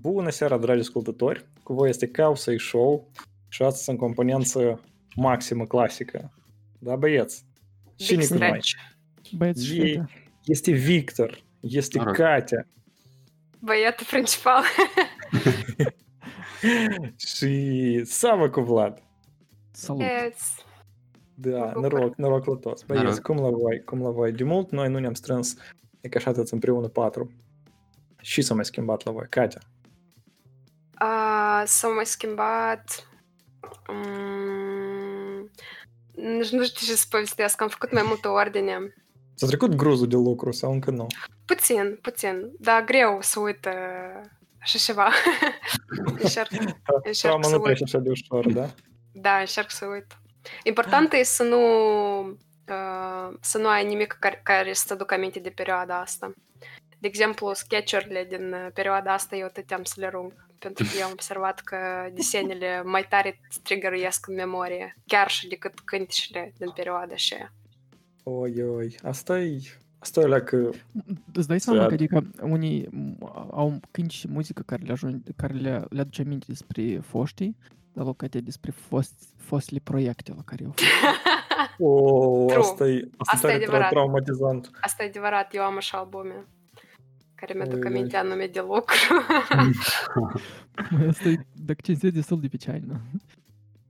Bună seara, dragi ascultători! Cu voi este Causei Show și astăzi în componență maximă clasică. Da, băieți? Cine cu noi? Băieți și E- fete. Este Victor, este Mă rog. Katia Băiatul principal. și Sava cu Vlad. Salut! Yes. Da, Mă bucur. noroc, noroc la toți. Băieți, Noroc. cum la voi? Cum la voi? De mult noi nu ne-am strâns, e ca așa toți împreună patru. Și s-a mai schimbat la voi. Katia, A, s-au mai schimbat... Mm, nici nu știu ce să povestesc, am făcut mai multă ordine. s-a trecut gruzul de lucru sau încă nu? Puțin, puțin, dar greu să uit uh, așa ceva. încerc, încerc Trauma să nu uit. trece așa de ușor, da? Da, încerc să uit. Important e să nu, uh, să nu ai nimic care, care să te aducă aminte de perioada asta. De exemplu, sketchurile din uh, perioada asta eu tăteam să le rung, pentru că eu am observat că desenele mai tare îți trigăruiesc în memorie, chiar și decât cântecele din perioada aceea. Oi, oi, asta e... Asta e la că... Îți dai seama Să- că adică unii m, au cânti și muzică care le, ajunge, care le, le aduce aminte despre foștii, dar locate despre fost, fostele proiecte la care au fost. O, True. asta e, asta Asta e e tare adevărat. trau- traumatizant. Asta e adevărat, eu am așa albume care mi-aduc Oi, oi. aminte anume de lucru. Măi, Asta e, dacă cinstit, destul de peceală.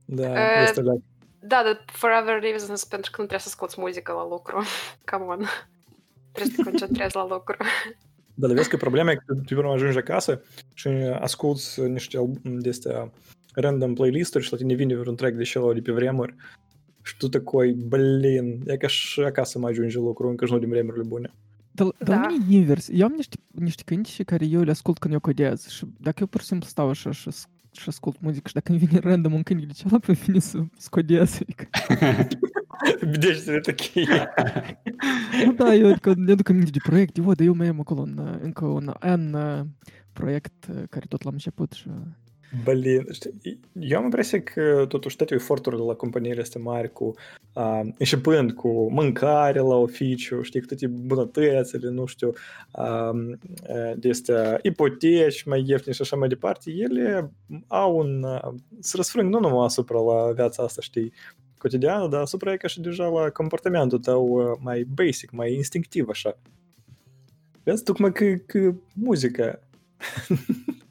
Da, Uh, este la... Da, dar for other reasons, pentru că nu trebuie să asculti muzică la lucru. Come on. Trebuie să te concentrezi la lucru. Dar vezi că problema e că tu primul ajungi acasă și asculti niște album de astea random playlist-uri și la tine vine vreun track de celălalt de pe vremuri și tu tăcoi, blin, e ca și acasă mai ajunge lucru, încă și nu din vremurile bune. Dar da. mine e invers. Eu am niște, niște cântici și care eu le ascult când eu codează și dacă eu pur și simplu stau așa și, și ascult muzică și dacă îmi vine random un cântec de cealaltă, îmi vine să scodez. Adică... Bidești de tachi. da, eu adică, ne duc aminte de proiecte, o, dar eu mai am acolo un, încă un an proiect care tot l-am început și Blin, știi, eu am impresia că totuși toate eforturile la companiile astea mari cu uh, începând cu mâncare la oficiu, știi, cu toate bunătățile, nu știu, uh, de astea, ipoteci mai ieftine și așa mai departe, ele au un, uh, se răsfrâng nu numai asupra la viața asta, știi, cotidiană, dar asupra e ca și deja la comportamentul tău mai basic, mai instinctiv, așa. Vezi, tocmai că, că muzica.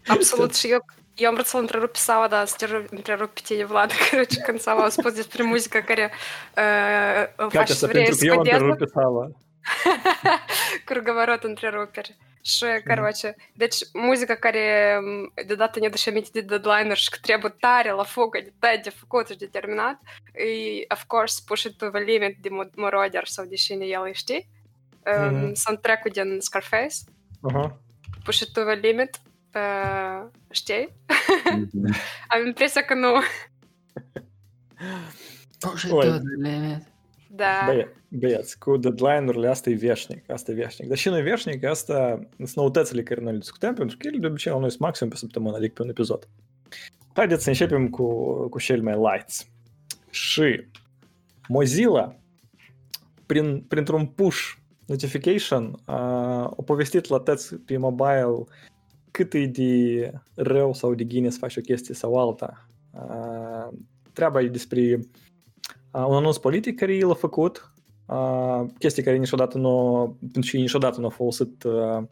Absolut, și eu Я vam просто например, писала, да, стержу, например, питение Влада, короче, конца вас будет при музыка, коре. Как э, это, я вам писала. Круговорот, например, опер. Ше, короче, деч музыка, коре, додата не дыша мити дедлайнер, что требует таре, фуга, дитайте, фуку, ты детерминат. И, of course, пушит по лимит, где мородер, совдещение ялышти. Саундтрек один Scarface. Пушит по лимит, to the Limit, uh, știi? Am impresia că nu. Ой. Da. Băie, băieți, cu deadline-urile asta e veșnic, asta e veșnic. Dar și nu e veșnic, asta sunt noutățile care noi le discutăm, pentru că ele de obicei la noi sunt maxim pe săptămână, adică pe un episod. Haideți să începem cu, cu cel mai lights. Și Mozilla, prin, printr-un push notification, a, a povestit la tăți pe mobile cât e de rău sau de gine să faci o chestie sau alta. A, treaba e despre a, un anunț politic care el a făcut, a, chestii care niciodată nu, pentru că ei niciodată nu au folosit a,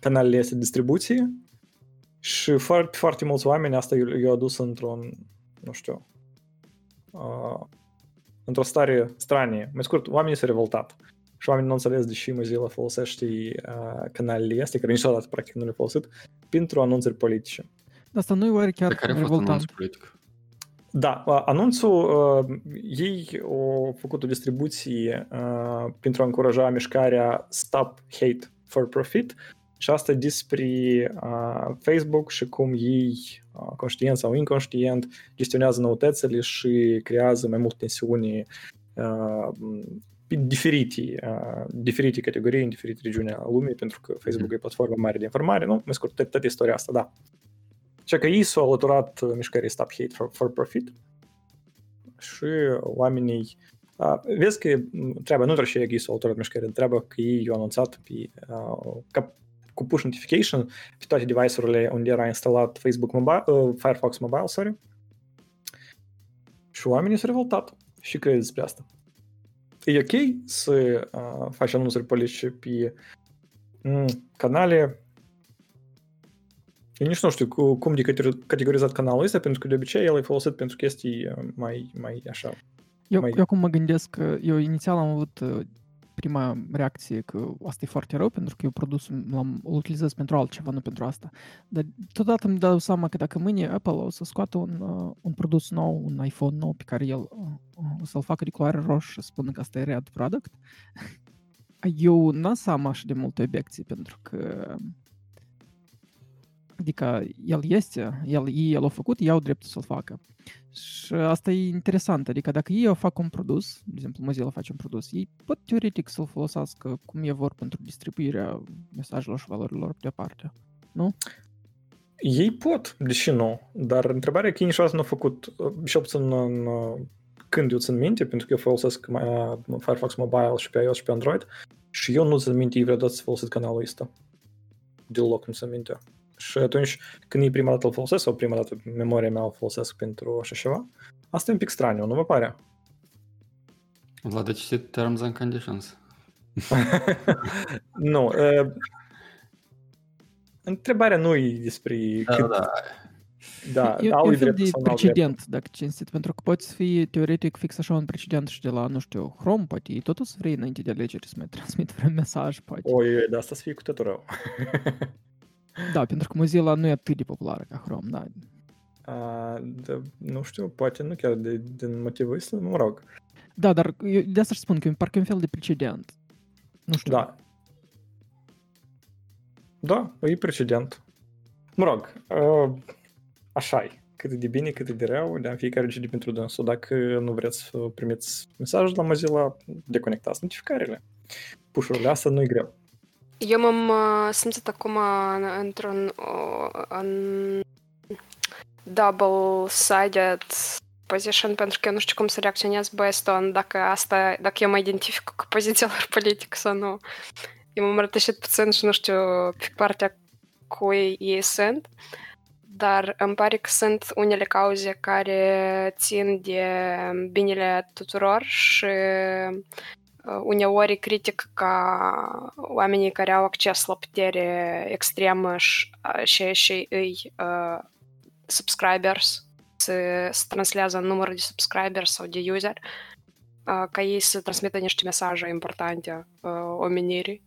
canalele astea de distribuție și foarte, foarte mulți oameni asta i- i-au adus într-un, nu știu, a, într-o stare stranie. Mai scurt, oamenii s-au revoltat. Și oamenii nu înțeles de ce Mozilla folosește a, canalele astea, care niciodată practic nu le-au folosit, pentru anunțuri politice. Dar asta nu e oare chiar Dar care a fost anunț revoltant? politic? Da, a, anunțul, uh, ei au făcut o distribuție uh, pentru a încuraja mișcarea Stop Hate for Profit și asta despre uh, Facebook și cum ei, uh, conștient sau inconștient, gestionează noutățile și creează mai multe tensiuni uh, pe diferite, uh, diferite categorii în diferite regiuni ale lumii, pentru că Facebook e platformă mare de informare, nu? Mai scurt, toată istoria asta, da. Și că ei s-au alăturat uh, mișcării Stop Hate for, for Profit și oamenii a, vezi că m, treaba nu doar și ei s-au alăturat mișcării, treaba că ei i-au anunțat pe, a, ca, cu push notification pe toate device-urile unde era instalat Facebook Mobile, uh, Firefox Mobile, sorry. Și oamenii s-au revoltat. Și crezi despre asta. E ok să uh, faci anunțuri politice pe mm, canale eu nici nu știu cu, cum de categorizat canalul ăsta, pentru că de obicei el e folosit pentru chestii uh, mai, mai așa. Eu, mai... eu acum mă gândesc că eu inițial am avut uh, prima reacție că asta e foarte rău pentru că eu produsul l-am, îl utilizez pentru altceva, nu pentru asta. Dar totodată îmi dau seama că dacă mâine Apple o să scoată un, uh, un produs nou, un iPhone nou pe care el uh, o să-l facă de culoare roșie, spunând că asta e red product, eu n-am să am așa de multe obiecții pentru că Adică el este, el, ei el a făcut, ei au dreptul să-l facă. Și asta e interesant, adică dacă ei fac un produs, de exemplu Mozilla face un produs, ei pot teoretic să-l folosească cum e vor pentru distribuirea mesajelor și valorilor departe, nu? Ei pot, deși nu, dar întrebarea e că ei niciodată nu au făcut, și puțin în, când eu țin minte, pentru că eu folosesc Firefox Mobile și pe iOS și pe Android, și eu nu țin minte ei vreodată să folosesc canalul ăsta. Deloc nu țin minte. Și atunci, când e prima dată îl folosesc sau prima dată memoria mea o folosesc pentru așa ceva, asta e un pic straniu, nu vă pare? Vlad a citit Terms and Conditions. nu. Uh, întrebarea nu e despre da, cât... Da, da. E, au e un fel de precedent, dacă cinstit, pentru că poți fi teoretic fix așa un precedent și de la, nu știu, Chrome, poate ei tot o să vrei înainte de alegeri să mai transmit vreun mesaj, poate. Oi, da, asta să fie cu totul rău. Da, pentru că Mozilla nu e atât de populară ca Chrome, da. A, de, nu știu, poate nu chiar de, din motivul ăsta, mă rog. Da, dar eu de asta spun că parcă e un fel de precedent. Nu știu. Da. Da, e precedent. Mă rog, uh, așa e. Cât de bine, cât de rău, de fiecare zi pentru dânsul. Dacă nu vreți să primiți mesaj la Mozilla, deconectați notificările. Pușurile astea nu e greu. Eu m-am uh, simțit acum într-un în double-sided position pentru că eu nu știu cum să reacționez based on dacă asta, dacă eu mă identific cu poziția lor politică sau nu. Eu m-am rătășit puțin și nu știu pe partea cui ei sunt, dar îmi pare că sunt unele cauze care țin de binele tuturor și uneori critic ca oamenii care au acces la putere extremă și, și, și îi uh, subscribers să, să translează numărul de subscribers sau de user uh, ca ei să transmită niște mesaje importante uh, omenirii.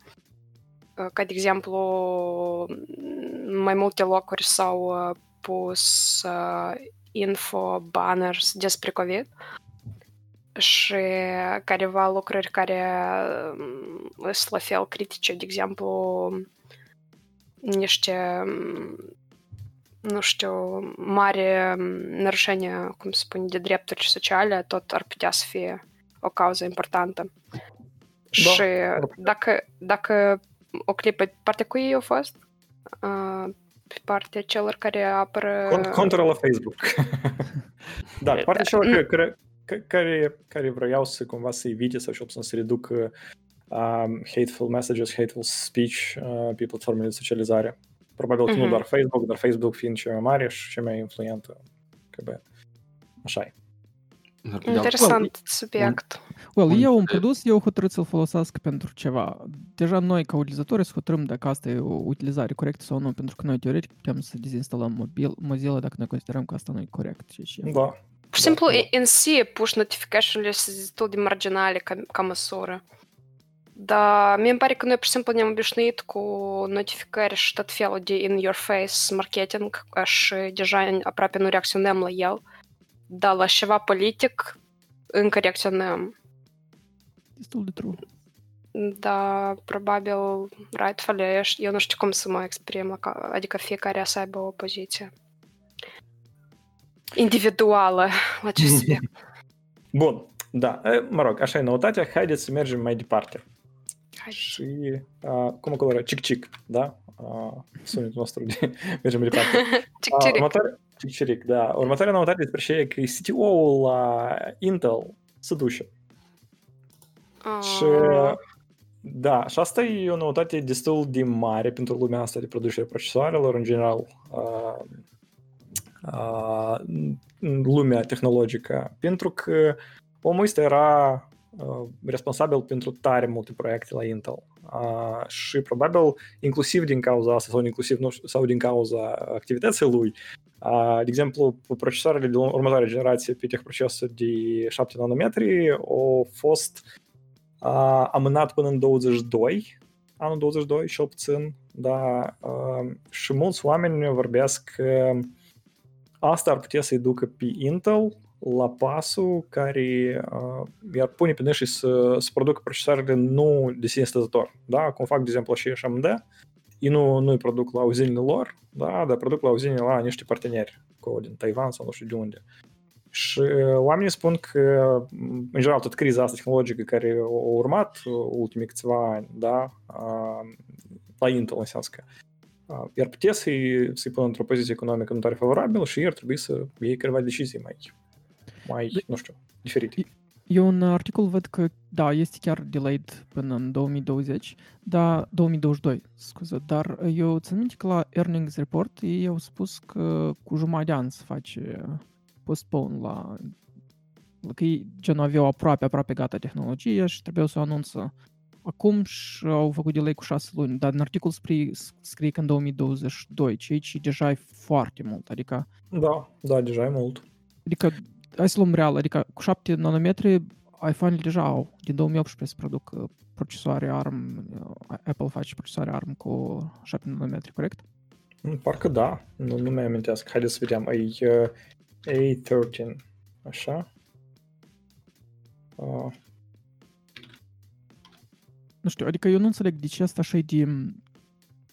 Uh, ca de exemplu, mai multe locuri s-au uh, pus uh, info banners despre COVID și careva lucruri care sunt la fel critice, de exemplu, niște, nu știu, mari nărășenie, cum se spune, de drepturi sociale, tot ar putea să fie o cauză importantă. Da. Și dacă, dacă o clipă, partea cu ei a fost? Pe partea celor care apără... Contra la Facebook. da, partea celor care, care, care vreau să cumva să evite sau și să reducă um, hateful messages, hateful speech uh, pe platformele de socializare. Probabil că uh-huh. nu doar Facebook, dar Facebook fiind cea mai mare și cea mai influentă. Că așa e. Interesant well, subiect. Well, un... eu un produs, eu hotărât să-l folosesc pentru ceva. Deja noi, ca utilizatori, să hotărâm dacă asta e o utilizare corectă sau nu, pentru că noi, teoretic, putem să dezinstalăm mobil, Mozilla dacă noi considerăm că asta nu e corect. Și, și... Da, Pur și simplu, în si, push notification-urile sunt destul de marginale ca, ca măsură. Dar mie îmi pare că noi pur și simplu ne-am obișnuit cu notificări și tot felul de in-your-face marketing și deja aproape nu reacționăm la el. Dar la ceva politic încă reacționăm. Destul de true. Da, probabil rightfully, eu nu știu cum să mă exprim, adică fiecare să aibă o poziție individuală la acest subiect. Bun, da, mă rog, așa e noutatea, haideți să mergem mai departe. Hai. Și, uh, cum acolo era, cic-cic, da? Uh, sunetul nostru de mergem mai departe. Cic-ciric. Uh, următoare, cic-ciric, da. Următoarea noutate despre ce e că CTO-ul la Intel se duce. Uh. Și Da, și asta e o noutate destul de mare pentru lumea asta de producere procesoarelor, în general, uh, uh, lumea tehnologică, pentru că omul ăsta era uh, responsabil pentru tare multe proiecte la Intel. Uh, și probabil, inclusiv din cauza asta, sau inclusiv nu, știu, sau din cauza activității lui, uh, de exemplu, procesoarele de următoare generație pe tehprocesul de 7 nanometri au fost uh, amânat până în 22, anul 22 și puțin, da, uh, și mulți oameni vorbesc că asta ar putea să-i ducă pe Intel la pasul care uh, i-ar pune pe și să, să producă procesoarele nu de sine stătător, da, cum fac, de exemplu, și AMD, ei nu, nu îi produc la uzinile lor, da, dar produc la uzinile la niște parteneri, cu din Taiwan sau nu știu de unde. Și oamenii spun că, în general, tot criza asta tehnologică care a urmat ultimii câțiva ani, da, la Intel în sens că iar putea să-i, să-i pună într-o poziție economică nu tare favorabilă și ar trebui să iei câteva decizii mai, mai, nu știu, diferite. Eu un articol văd că, da, este chiar delayed până în 2020, da, 2022, scuze, dar eu țin minte că la earnings report ei au spus că cu jumătate de an se face postpone la că ei gen aveau aproape, aproape gata tehnologia și trebuiau să o anunță acum și au făcut delay cu șase luni, dar în articol scrie, scrie că în 2022, ceea ce deja e foarte mult, adică... Da, da, deja e mult. Adică, hai să luăm real, adică cu 7 nanometri iPhone-ul deja au, din 2018 se produc uh, procesoare ARM, uh, Apple face procesoare ARM cu 7 nanometri, corect? Mm, parcă da, nu, nu mi-am amintesc. Haideți să vedem, e uh, A13, așa. Uh. Nu știu, adică eu nu înțeleg de ce asta așa de,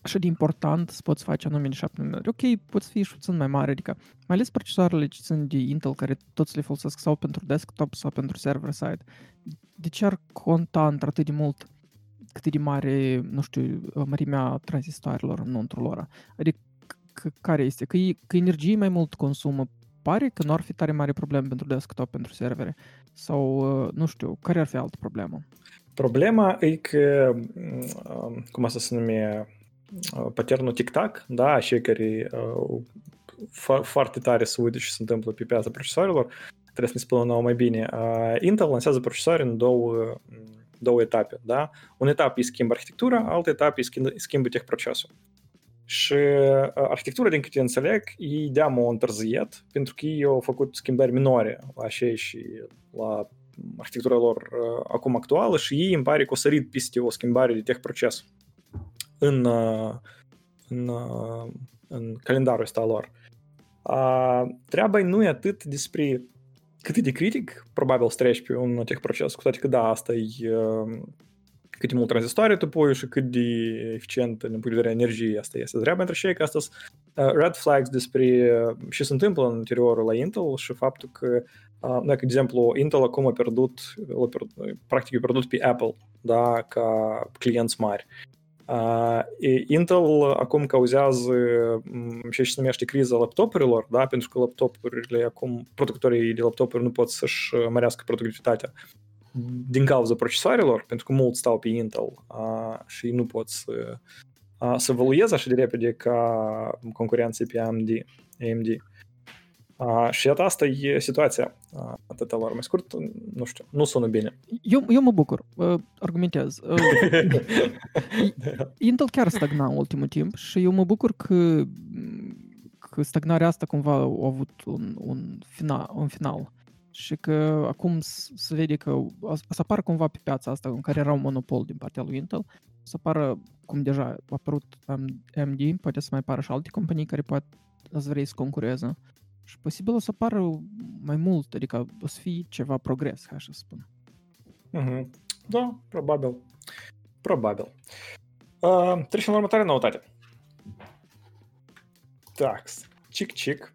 așa de important să poți face anume de 7 mm. Ok, poți fi și puțin mai mare, adică mai ales procesoarele ce sunt de Intel, care toți le folosesc sau pentru desktop sau pentru server-side. De ce ar conta într-atât de mult cât de mare, nu știu, mărimea tranzistoarelor înăuntru lor? Adică care este? Că, e, că energie mai mult consumă pare că nu ar fi tare mare problemă pentru desktop, pentru servere. Sau, uh, nu știu, care ar fi altă problemă? Problema e că, mm, cum asta se numește, uh, paternul tic-tac, da, cei care uh, foarte tare se uită ce se întâmplă pe piața procesoarelor, trebuie să ne spună nouă mai bine. Intel lansează procesoare în două, două etape, da? Un etap îi schimbă arhitectura, altă etapă îi schimbă, schimbă tehprocesul. Și arhitectura, din câte înțeleg, ei de-am o întârziet, pentru că ei au făcut schimbări minore la așa și la arhitectura lor acum actuală și ei îmi pare că o sărit peste o schimbare de tech proces în, în, în calendarul ăsta lor. Treaba nu e atât despre cât e de critic, probabil să treci pe un tech proces, cu toate că da, asta e cât de mult tranzistoare tu pui și cât de eficient din punct de vedere energiei asta este. Treaba între cei că asta uh, red flags despre ce se întâmplă în interiorul la Intel și faptul că, uh, dacă, de exemplu, Intel acum a pierdut, a pierdut practic a pierdut pe Apple, da, ca clienți mari. Uh, Intel acum cauzează ce se numește criza laptopurilor, da, pentru că laptopurile acum, producătorii de laptopuri nu pot să-și mărească productivitatea din cauza procesoarelor, pentru că mulți stau pe Intel a, și nu pot să, a, să evolueze așa de repede ca concurenții pe AMD. AMD. A, și iată asta e situația a, atâta lor. Mai scurt, nu știu, nu sună bine. Eu, eu mă bucur, uh, argumentez. Uh, Intel chiar stagna în ultimul timp și eu mă bucur că, că stagnarea asta cumva a avut un, un, final, un final și că acum se vede că o să apară cumva pe piața asta în care era un monopol din partea lui Intel, să apară, cum deja a apărut AMD, poate să mai apară și alte companii care poate să vrei să concureze. Și posibil o să apară mai mult, adică o să fie ceva progres, așa să spun. Mm-hmm. Da, probabil. Probabil. Uh, trecem la următoarea noutate. Tax. Cic-cic.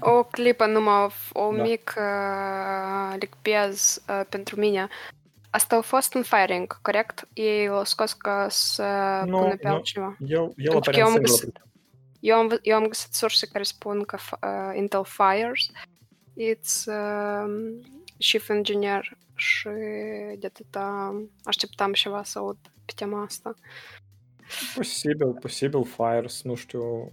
O clipă numai, o da. mic uh, licpiez uh, pentru mine. Asta a fost un firing, corect? Ei l-au scos ca să no, pună pe no. altceva. Eu, eu, eu, am găsit, eu, am, eu am găsit surse care spun că uh, Intel fires. It's uh, chief engineer și de atâta așteptam ceva să aud pe tema asta. Posibil, posibil Fires, nu știu.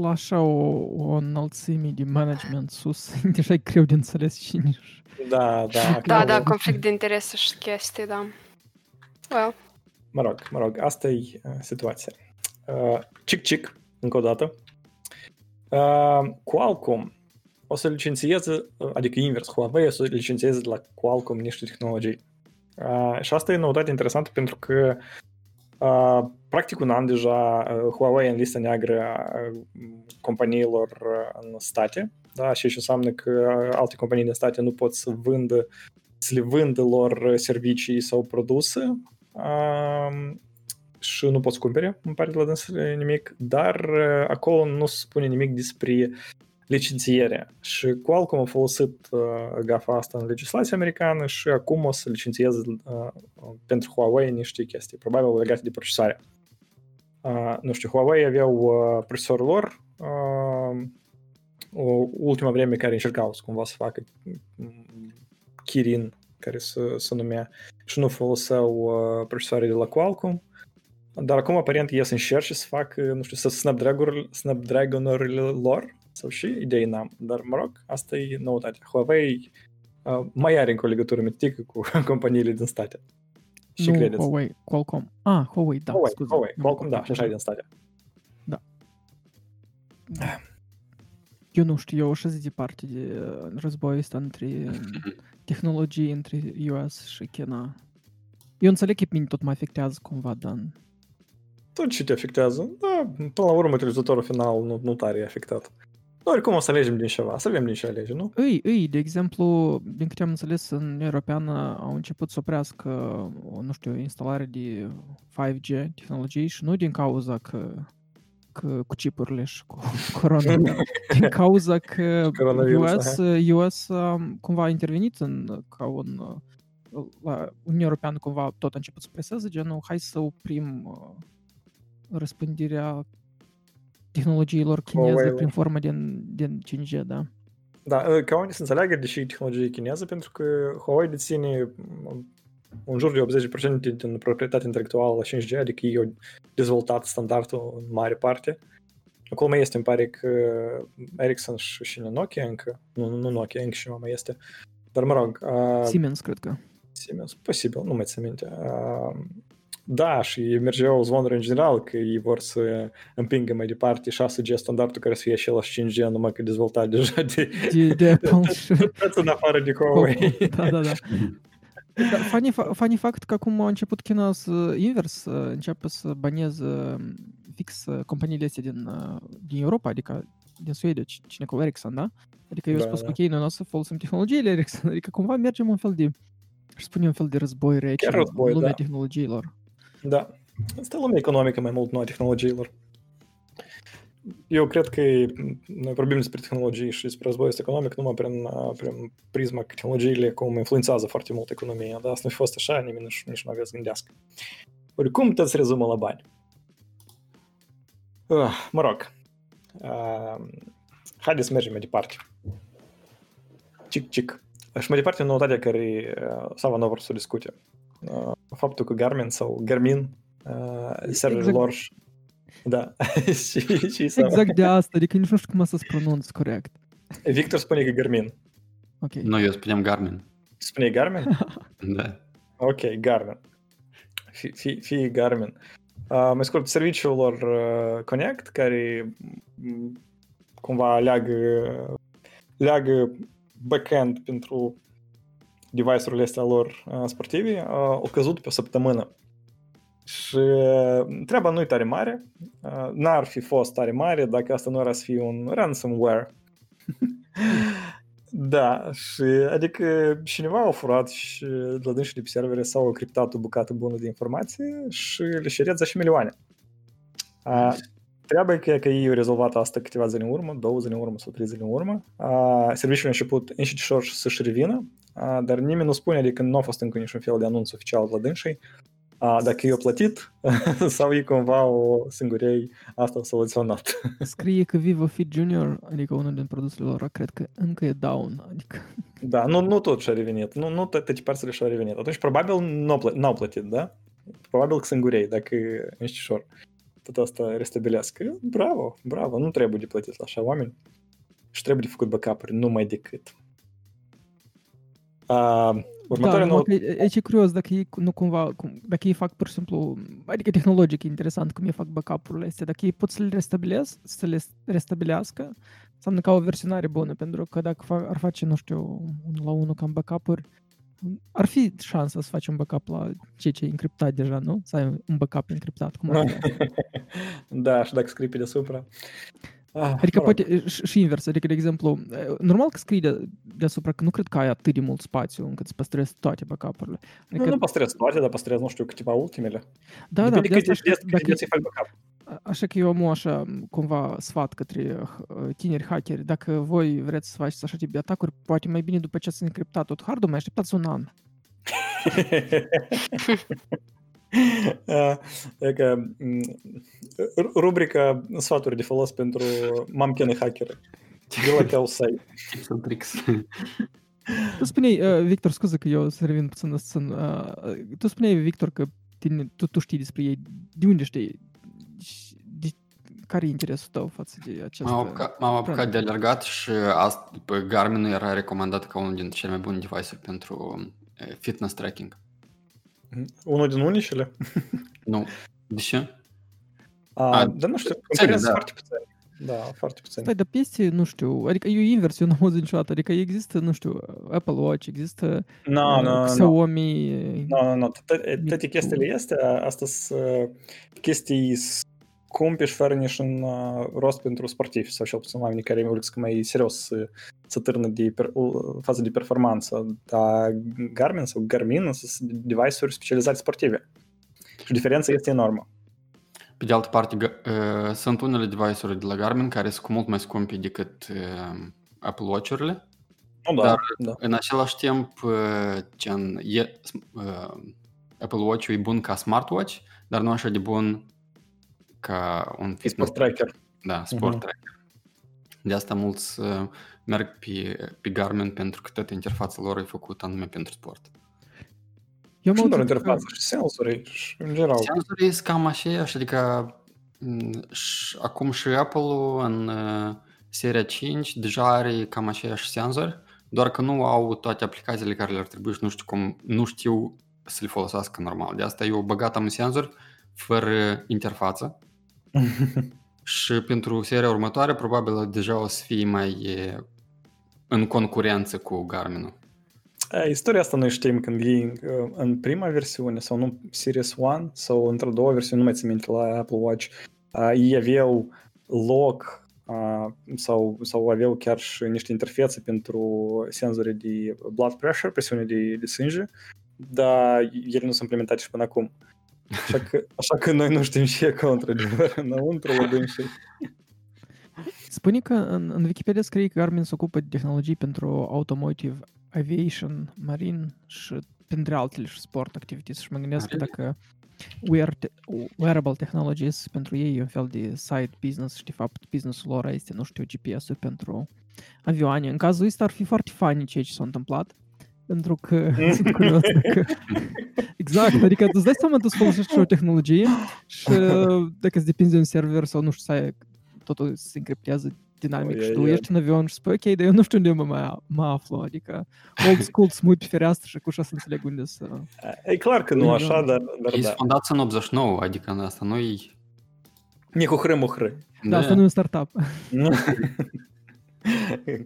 La așa o, o înălțime de management sus, deja e greu de înțeles cine și- Da, da. Da, acolo- da, conflict de interese și chestii, da. Well, Mă rog, mă rog, asta e uh, situația. Uh, Cic-cic, încă o dată. Uh, Qualcomm o să licențieze, uh, adică invers, Huawei o să licențieze de la Qualcomm niște tehnologii. Uh, și asta e noutate interesantă pentru că uh, practic un an deja uh, Huawei e în lista neagră a uh, companiilor uh, în state, da, și ce înseamnă că uh, alte companii din state nu pot să vândă să le vândă lor uh, servicii sau produse um, și nu poți cumpere, îmi pare de la dânsele nimic, dar uh, acolo nu se spune nimic despre licențiere. Și Qualcomm a folosit uh, gafa asta în legislația americană și acum o să licențieze uh, pentru Huawei niște chestii, probabil legate de procesare. Uh, nu știu, Huawei aveau uh, procesorul lor uh, o ultima vreme care încercau să cumva să facă mm, Kirin, care se, se numea, și nu foloseau uh, procesoare de la Qualcomm, dar acum aparent ei să încerce să facă, nu știu, să Snapdragon, Snapdragon-urile lor, sau și idei n-am, dar mă rog, asta e noutatea. Huawei uh, mai are încă o legătură mitică cu companiile din state. Și nu credeți? Huawei, Qualcomm. Ah, Huawei, da, Huawei, scuze. Huawei, Nu, Qualcomm, da, și așa e din state. Eu nu știu, eu așa zi departe de uh, războiul ăsta între tehnologii între US și China. Eu înțeleg că pe mine tot mă afectează cumva, dar Tot ce te afectează, da, până la urmă utilizatorul final nu, nu tare e afectat. Noi oricum o să alegem din ceva, să avem din ce alege, nu? Îi, îi, de exemplu, din câte am înțeles, în Uniunea Europeană au început să oprească, o, nu știu, instalarea de 5G tehnologii și nu din cauza că, că cu chipurile și cu corona, din cauza că Coronavirus, US, US um, cumva a intervenit în, ca un, uh, la Uniunea Europeană cumva tot a început să preseze, genul, hai să oprim uh, răspândirea tehnologiilor chineze Huawei-ului. prin formă din, din 5G, da. Da, uh, ca oamenii să înțeleagă deși e tehnologie chineză, pentru că Huawei deține um, în jur de 80% din proprietatea intelectuală la 5G, adică ei au dezvoltat standardul în mare parte. Acolo mai este, îmi pare că Ericsson și, și Nokia încă, nu, nu Nokia, încă și mai este. Dar mă rog, uh, Siemens, cred că. Siemens, posibil, nu mai țin minte. Uh, da, și mergeau zvonuri în general că ei vor să împingă mai departe 6G standardul care să fie același 5G, numai că dezvoltat deja de, De, de Apple și toți în afară de Huawei. Da, da, da. Dar funny, fa- funny fact că acum a început China să invers, să înceapă să baneze um, fix uh, companiile astea din, uh, din Europa, adică din Suedia, ci- cine cu Ericsson, da? Adică eu Da, spus da. că ok, noi nu o să folosim tehnologiile Ericsson, adică cumva mergem un fel de, aș spune un fel de război rece Chiar război, în lumea da. tehnologiilor. Da. Asta e lumea economică mai mult, nu a tehnologiilor. Eu cred că e- noi vorbim despre tehnologii și despre război ăsta economic numai prin, uh, prin prisma că tehnologiile cum influențează foarte mult economia. Dar asta nu fi fost așa, nimeni nici, nici nu avea să gândească. Oricum, tot se rezumă la bani. Uh, mă rog. Uh, haideți să mergem mai departe. Cic, cic. Și mai departe, noutatea care uh, Sava nu vor să o discute. Uh, faptul că Garmin sau Garmin uh, serverul Exact. lor da. și, și sau... Exact de asta, adică nici nu știu cum să pronunț corect. Victor spune că Garmin. Ok. Nu, eu spuneam Garmin. Spune Garmin? Da. Ok, Garmin. Fi, fi, fi Garmin. Uh, mai scurt, serviciul lor uh, Connect, care m, cumva leagă, leagă backend pentru device-urile astea lor uh, sportive, uh, au căzut pe o săptămână. Și uh, treaba nu e tare mare, uh, n-ar fi fost tare mare dacă asta nu ar să fie un ransomware. Da, și adică cineva a furat și de la dânsul de pe servere sau a criptat o bucată bună de informație și le șerează 10 milioane. A, treaba e că, că ei au rezolvat asta câteva zile în urmă, două zile în urmă sau trei zile în urmă. A, serviciul a început înșitișor să-și revină, a, dar nimeni nu spune, adică nu a fost încă niciun fel de anunț oficial de la dânsii, a, dacă i-a plătit sau e cumva o singurei asta a soluționat. Scrie că Vivo Fit Junior, adică unul din produsele lor, cred că încă e down. Adică... Da, nu, nu tot și-a revenit. Nu, nu toate părțile și-au revenit. Atunci probabil nu plă- n-au plătit, da? Probabil că singurei, dacă e înștișor. Tot asta restabilească. Bravo, bravo, nu trebuie de plătit la așa oameni. Și trebuie de făcut backup-uri numai decât. Uh, următoarea da, nouă... e, e, e curios dacă ei nu cumva, cum, dacă ei fac pur și simplu, adică tehnologic e interesant cum ei fac backup-urile astea, dacă ei pot să le restabilesc, să le restabilească, înseamnă ca o versionare bună, pentru că dacă fa- ar face, nu știu, unul la unul cam backup-uri, ar fi șansa să faci un backup la ceea ce e încriptat deja, nu? Să ai un backup încriptat, cum ar fi. da, și dacă scrii pe deasupra. Ah, adică mă rog. poate și, și invers, adică de exemplu, normal că scrii de, deasupra că nu cred că ai atât de mult spațiu încât să păstrezi toate backup-urile. Adică... Nu, nu păstrezi toate, dar păstrezi, nu știu, câteva ultimele. Da, Depinde da, cât de cât dacă, de faci backup. Așa că eu am așa cumva sfat către tineri hackeri. Dacă voi vreți să faceți așa tip de atacuri, poate mai bine după ce ați încriptat tot hardul, mai așteptați un an. e că rubrica sfaturi de folos pentru mamchene hackere. De la tău site. Sunt tricks. Tu spuneai, Victor, scuze că eu să revin puțin în Tu spuneai, Victor, că tine, tu, tu știi despre ei. De unde știi? De, care e interesul tău față de acest M-am apucat, m-am apucat de alergat și asta, pe Garmin era recomandat ca unul dintre cele mai bune device pentru fitness tracking. Unul din unicele? Nu. De ce? A, A dar nu știu, concurență da. foarte puțin. Da, foarte puțin. Stai, dar peste, nu știu, adică eu invers, eu nu am auzit niciodată, adică există, nu știu, Apple Watch, există no, no, Xiaomi... Nu, nu, nu, toate chestiile este, asta sunt chestii scumpe și fără niciun rost pentru sportivi sau cel puțin oamenii care îmi că mai serios să, să târnă de per, fază de performanță. Dar Garmin sau Garmin sunt device-uri specializate sportive. Și diferența este enormă. Pe de altă parte, uh, sunt unele device-uri de la Garmin care sunt cu mult mai scumpe decât uh, Apple Watch-urile. Oh, da, dar da. în același timp, uh, gen, e, uh, Apple Watch-ul e bun ca smartwatch, dar nu așa de bun ca un fitness sport tracker. Da, sport uh-huh. tracker. De asta mulți uh, merg pe, pe Garmin pentru că toată interfața lor e făcută anume pentru sport. Eu mă doar interfață și senzori și în general. Senzorii sunt cam așa, adică și, acum și Apple-ul în uh, seria 5 deja are cam aceiași senzori, doar că nu au toate aplicațiile care le-ar trebui și nu știu cum, nu știu să le folosească normal. De asta eu băgat am senzori fără interfață și pentru seria următoare probabil deja o să fie mai în concurență cu Garmin-ul. Istoria asta noi știm când ei în prima versiune sau nu Series 1 sau într-o doua versiune, nu mai țin minte la Apple Watch, ei aveau loc sau, sau aveau chiar și niște interfețe pentru senzori de blood pressure, presiune de, de sânge, dar ele nu sunt implementate și până acum. Așa că, așa că noi nu știm și e că într-adevăr înăuntru la dânsii. Spune că în, în Wikipedia scrie că Garmin se ocupă de tehnologii pentru automotive, aviation, marine și printre altele și sport activități și mă gândesc că dacă wear te- wearable technologies pentru ei e un fel de side business și de fapt businessul lor este, nu știu, GPS-ul pentru avioane. În cazul ăsta ar fi foarte funny ceea ce s-a întâmplat pentru că sunt curios dacă... Exact, adică îți dai seama, tu să folosești o tehnologie și dacă îți depinde de un server sau nu știu, să ai, totul se încriptează dinamic oh, și tu ești în avion și spui, ok, dar eu nu știu unde mă, mai, mă aflu, adică old school să mă pe fereastră și cu așa să înțeleg unde să... E clar că nu așa, dar, dar E da. fondat în 89, adică în asta nu e... Не хухры-мухры. Da, asta nu e un startup.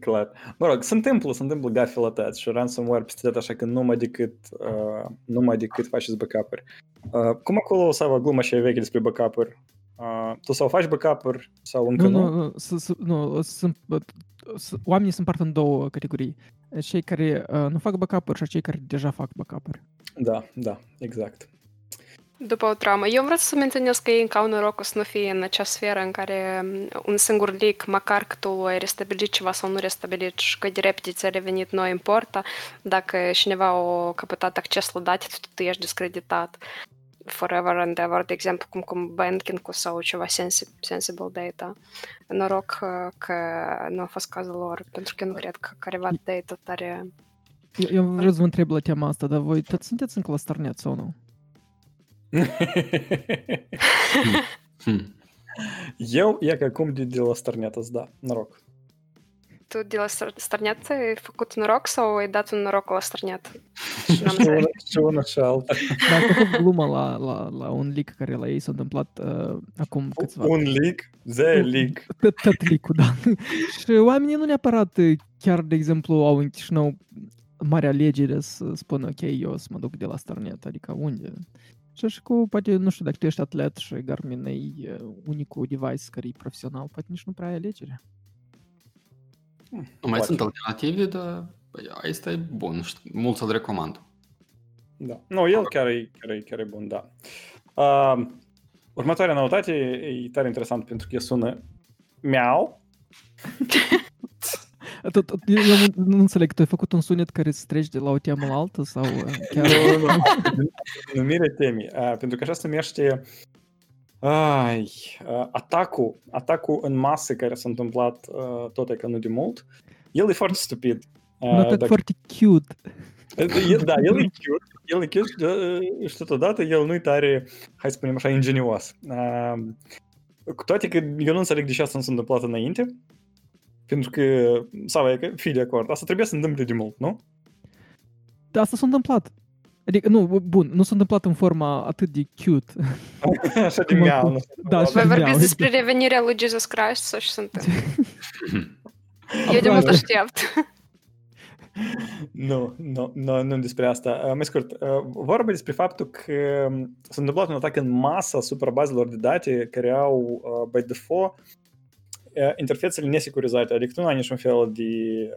Clar. Mă rog, se întâmplă, se întâmplă gafele tăți și ransomware peste tot, așa că numai decât, uh, numai decât faceți backup-uri. Uh, cum acolo s-a gluma și veche despre backup-uri? Uh, tu sau faci backup-uri sau încă nu? nu? Nu, nu, nu sunt, oamenii sunt împart în două categorii. Cei care uh, nu fac backup-uri și cei care deja fac backup-uri. Da, da, exact. După o traumă. Eu vreau să menționez că ei au norocul să nu fie în acea sferă în care un singur leak, măcar că tu ai restabilit ceva sau nu restabilit și că de repede ți-a revenit nou importa, dacă cineva a căpătat acces la date, tu, tu ești discreditat. forever and ever, de exemplu, cum cu banking sau ceva sensi- sensible data. Noroc uh, că nu a fost cazul lor, pentru că eu nu cred că careva data tare... Eu, eu vreau să vă întreb la tema asta, dar voi tot sunteți în clăstărnet sau nu? Hmm. Eu e că acum de, de la Starnet îți da, noroc. Tu de la Star- Starnet ai făcut noroc sau ai dat un noroc la Starnet? Și n-am Și înțeles. una, și una și alta. Dar a făcut glumă la, la, la un leak care la ei s-a întâmplat uh, acum câțiva... Un leak, ze leak. Tot, tot leak da. și oamenii nu neapărat uh, chiar, de exemplu, au în Chișinău mare alegere să spună, ok, eu o să mă duc de la Starnet, adică unde? Și așa cu, poate, nu știu, dacă tu ești atlet și Garmin e uh, unicul device care e profesional, poate nici nu prea ai alegere. Nu mai Poate. sunt alternative, dar băi, asta e bun. șt- Mult să-l recomand. Da. Nu, el chiar e, chiar e, chiar e bun, da. Uh, următoarea noutate e tare interesant pentru că sună miau. Tot, tot, eu, eu nu, nu înțeleg, tu ai făcut un sunet care să treci de la o temă la altă sau uh, chiar... Nu, nu, Numirea temii. Uh, pentru că așa se numește ai, uh, atacul, atacul în masă care s-a întâmplat uh, tot e că nu de mult. El e foarte stupid. Uh, Nu atât dacă- foarte cute. El, da, el e cute, el e cute da, și totodată el nu-i tare, hai să spunem așa, ingenios. Uh, cu toate că eu nu înțeleg de ce asta nu s-a întâmplat înainte, pentru că, sau e că, fii de acord, asta trebuie să se întâmple de mult, nu? Dar asta s-a întâmplat. Adică, nu, bun, nu s-a întâmplat în forma atât de cute. Așa de Cum miau. acum. nu s-a Da, întâmplat. și- Voi Miau, vorbiți exact. despre revenirea lui Jesus Christ sau ce se întâmplă? Eu de mult Aproape. aștept. Nu, nu, nu, nu despre asta. Uh, Mai scurt, uh, vorba despre faptul că um, s-a întâmplat un atac în masă asupra bazelor de date care au, uh, by default, uh, interfețele nesecurizate, adică tu nu ai niciun fel de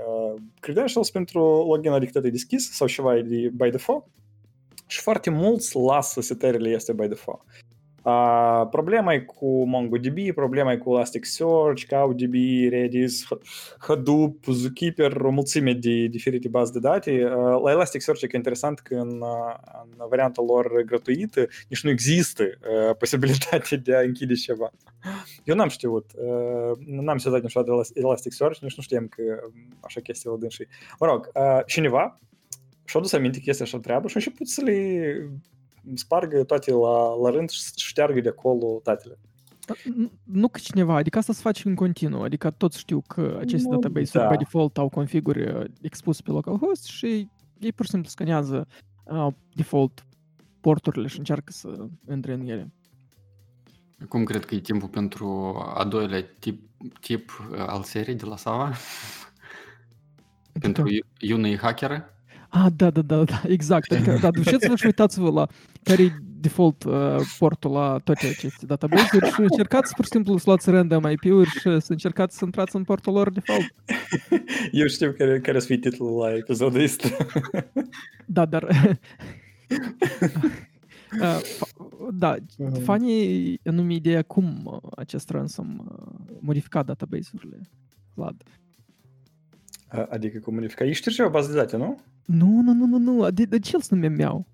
uh, credentials pentru login, adică tot e deschis sau ceva e de by default și foarte mulți lasă setările este by default. Uh, problema e cu MongoDB, problema e cu Elasticsearch, CloudDB, Redis, Hadoop, Zookeeper, o mulțime de diferite baze de date. Uh, La Elasticsearch e că interesant că în, uh, în varianta lor gratuită nici nu există uh, posibilitatea de a închide ceva. Eu n-am știut, uh, n-am setat niciodată Elas- Elasticsearch, nici nu știam că um, așa chestia la dânsii. Mă rog, uh, cineva și-a dus aminte că este așa treabă și a început să le spargă toate la, la rând și să șteargă de acolo datele. Nu- Nu că cineva, adică asta se face în continuu, adică toți știu că aceste Nu, database-uri da. by default au configuri uh, expuse pe localhost și ei pur și simplu scanează uh, default porturile și încearcă să intre în ele. Acum cred că e timpul pentru a doilea tip, tip uh, al serii de la Sava. pentru Adică- unei hacker. Ah, da, da, da, da, exact. Adică, da, duceți-vă și uitați-vă la care e default uh, portul la toate aceste database-uri și încercați pur și simplu să luați random IP-uri și să încercați să intrați în portul lor default. Eu știu care, care să fie titlul la episodul ăsta. Da, dar... Uh, fa- da, Mhm. Fanny nu ideea cum uh, acest ransom uh, modifica database-urile. Vlad. A- Adică cum modifica. Ei ștergea o bază de date, nu? Nu, nu, nu, nu, nu. De, de ce el se numea Meow?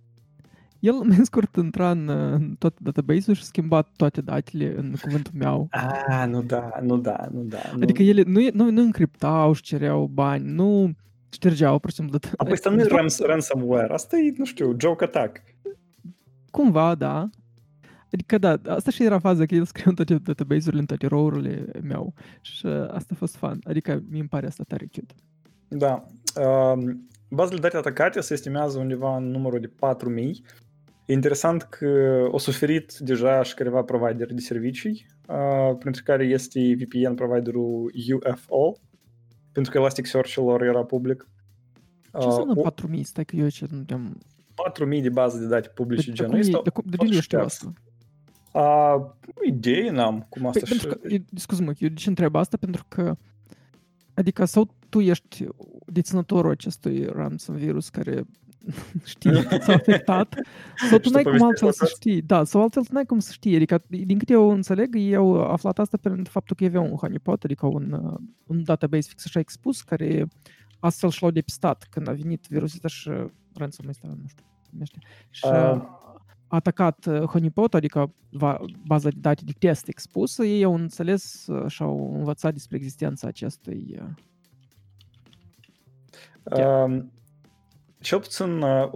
El, mai scurt, intra în, uh, în toate database-uri și schimba toate datele în cuvântul Meow. Ah, nu da, nu da, nu da. Nu. Adică ele nu, e- nu, nu încriptau și cereau bani, nu ștergeau, pur și simplu. dat- Apoi asta nu e rans- ransomware, asta e, nu știu, joke attack. Cumva, da. Adică da, asta și era faza, că el scrie în toate database-urile, în toate row-urile meu. Și uh, asta a fost fan. Adică mi îmi pare asta tare cute. Da. Um, bazele de date atacate se estimează undeva în numărul de 4000. E interesant că au suferit deja și câteva provideri de servicii, uh, printre care este VPN providerul UFO, pentru că Elasticsearch-ul lor era public. Ce înseamnă Uh, 4000? Stai că eu ce nu am... 4000 de baze de date publice De, de, genul cum e, ăsta. de, cum, de fost unde eu știu ștears. asta? Uh, idee n-am cum asta Păi, și... pentru că, eu, scuze-mă, eu de ce întreb asta? Pentru că, adică, sau tu ești deținătorul acestui ransom virus care știi că ți-a afectat, sau tu Și tu n-ai cum povestești altfel la să toți? știi. Da, sau altfel n-ai cum să știi. Adică, din câte eu înțeleg, ei au aflat asta pentru faptul că avea un honeypot, adică un, uh, un database fix așa expus, care astfel și l-au depistat când a venit virusul ăsta și ransom ăsta, nu știu, cum numește. Și Ah. uh, atacat uh, honeypot, adică va, baza de date de test expusă, ei au înțeles uh, și au învățat despre existența acestui... uh, Uh, uh,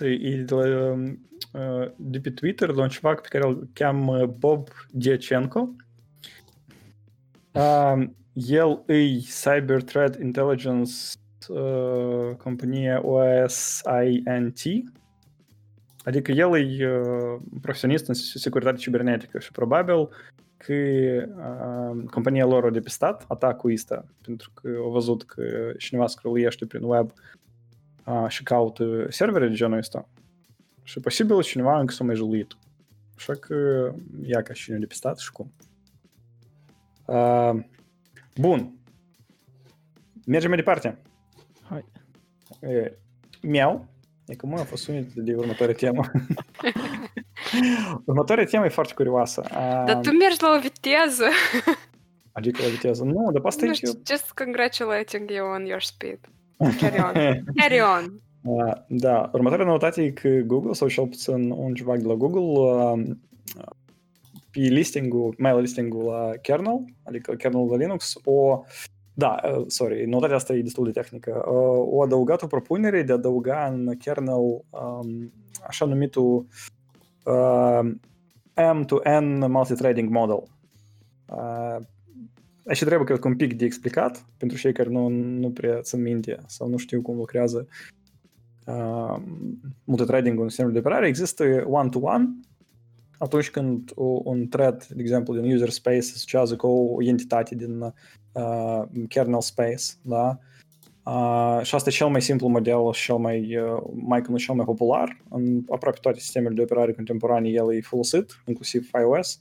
e de, la, uh, de pe Twitter care îl cheamă Bob Diachenko. Uh, el e Cyber Threat Intelligence uh, companie OSINT, adică el e uh, profesionist în securitate cibernetică și probabil că uh, compania lor a depistat atacul ăsta pentru că au văzut că cineva scrolluiește prin web uh, și caută servere de genul ăsta și posibil cineva încă s-a mai julit. Așa că ia ca și ne depistat și cum. Uh, bun. Mergem mai departe. Hai. E, Miau. E că mă a fost unit de următoarea temă. următoarea temă e foarte curioasă. Dar tu mergi la o viteză. Adică la viteză. Nu, dar asta e just congratulating you on your speed. Carry on. Carry on. Da, următoarea noutate e că Google, sau cel puțin un ceva de la Google, pe listingul, mail listingul la kernel, adică kernel la Linux, o da, uh, sorry, notarea asta e destul de tehnică. O adăugat o propunere de a adăuga în kernel um, așa numitul M2N multithreading model. Uh, Aici trebuie, cred că, un pic de explicat pentru cei care nu, nu prea țin minte sau nu știu cum lucrează uh, multithreading în sistemul de operare. Există one-to-one atunci când o, un thread, de exemplu, din user space se asociază cu o entitate din uh, kernel space, da? Uh, și asta e cel mai simplu model și cel mai, uh, mai cunoscut, cel mai popular. În aproape toate sistemele de operare contemporane el e folosit, inclusiv iOS.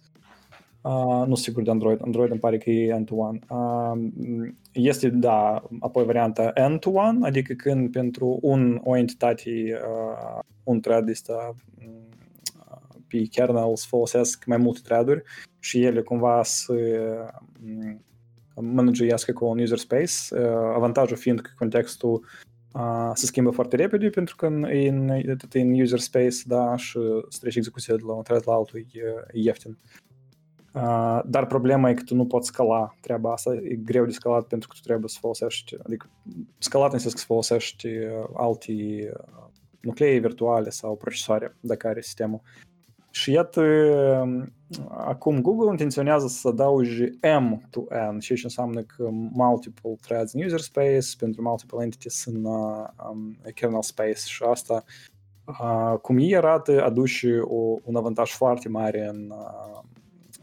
Uh, nu sigur de Android. Android îmi pare că e end-to-one. Uh, este, da, apoi varianta end-to-one, adică când pentru un, o entitate, uh, un thread este uh, pe kernel să folosesc mai multe thread-uri și ele cumva să uh, managuiască cu un user space, uh, avantajul fiind că contextul uh, se schimbă foarte repede pentru că în, în, în user space, da, și să treci execuția de la un thread la altul e, e ieftin. Uh, dar problema e că tu nu poți scala treaba asta, e greu de scalat pentru că tu trebuie să folosești, adică scalat înseamnă să folosești uh, alte uh, nuclee virtuale sau procesoare dacă are sistemul. Și iată, acum Google intenționează să adauge M2N, ceea ce înseamnă că multiple threads in user space pentru multiple entities în uh, um, kernel space și asta, uh, cum ei arată, aduce o, un avantaj foarte mare în, uh,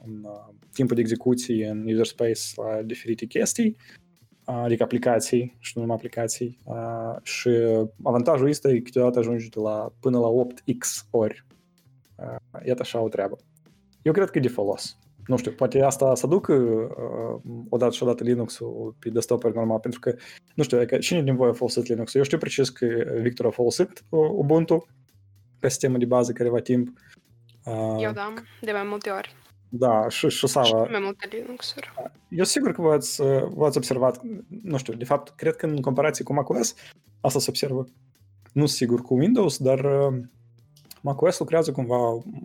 în uh, timpul de execuție în user space la diferite chestii, uh, adică aplicații și nu numai aplicații. Uh, și avantajul ăsta e că câteodată ajunge de la, până la 8x ori Uh, iată așa o treabă. Eu cred că e de folos. Nu știu, poate asta să ducă uh, odată și odată Linux-ul pe desktop normal, pentru că, nu știu, că cine din voi a folosit Linux? Eu știu precis că Victor a folosit uh, Ubuntu pe sistemul de bază careva timp. Uh, Eu da, de mai multe ori. Da, și, și Și Sava. mai multe Linux-uri. Eu sigur că v-ați, uh, v-ați observat, nu știu, de fapt, cred că în comparație cu macOS, asta se observă. Nu sigur cu Windows, dar uh, macOS lucrează cumva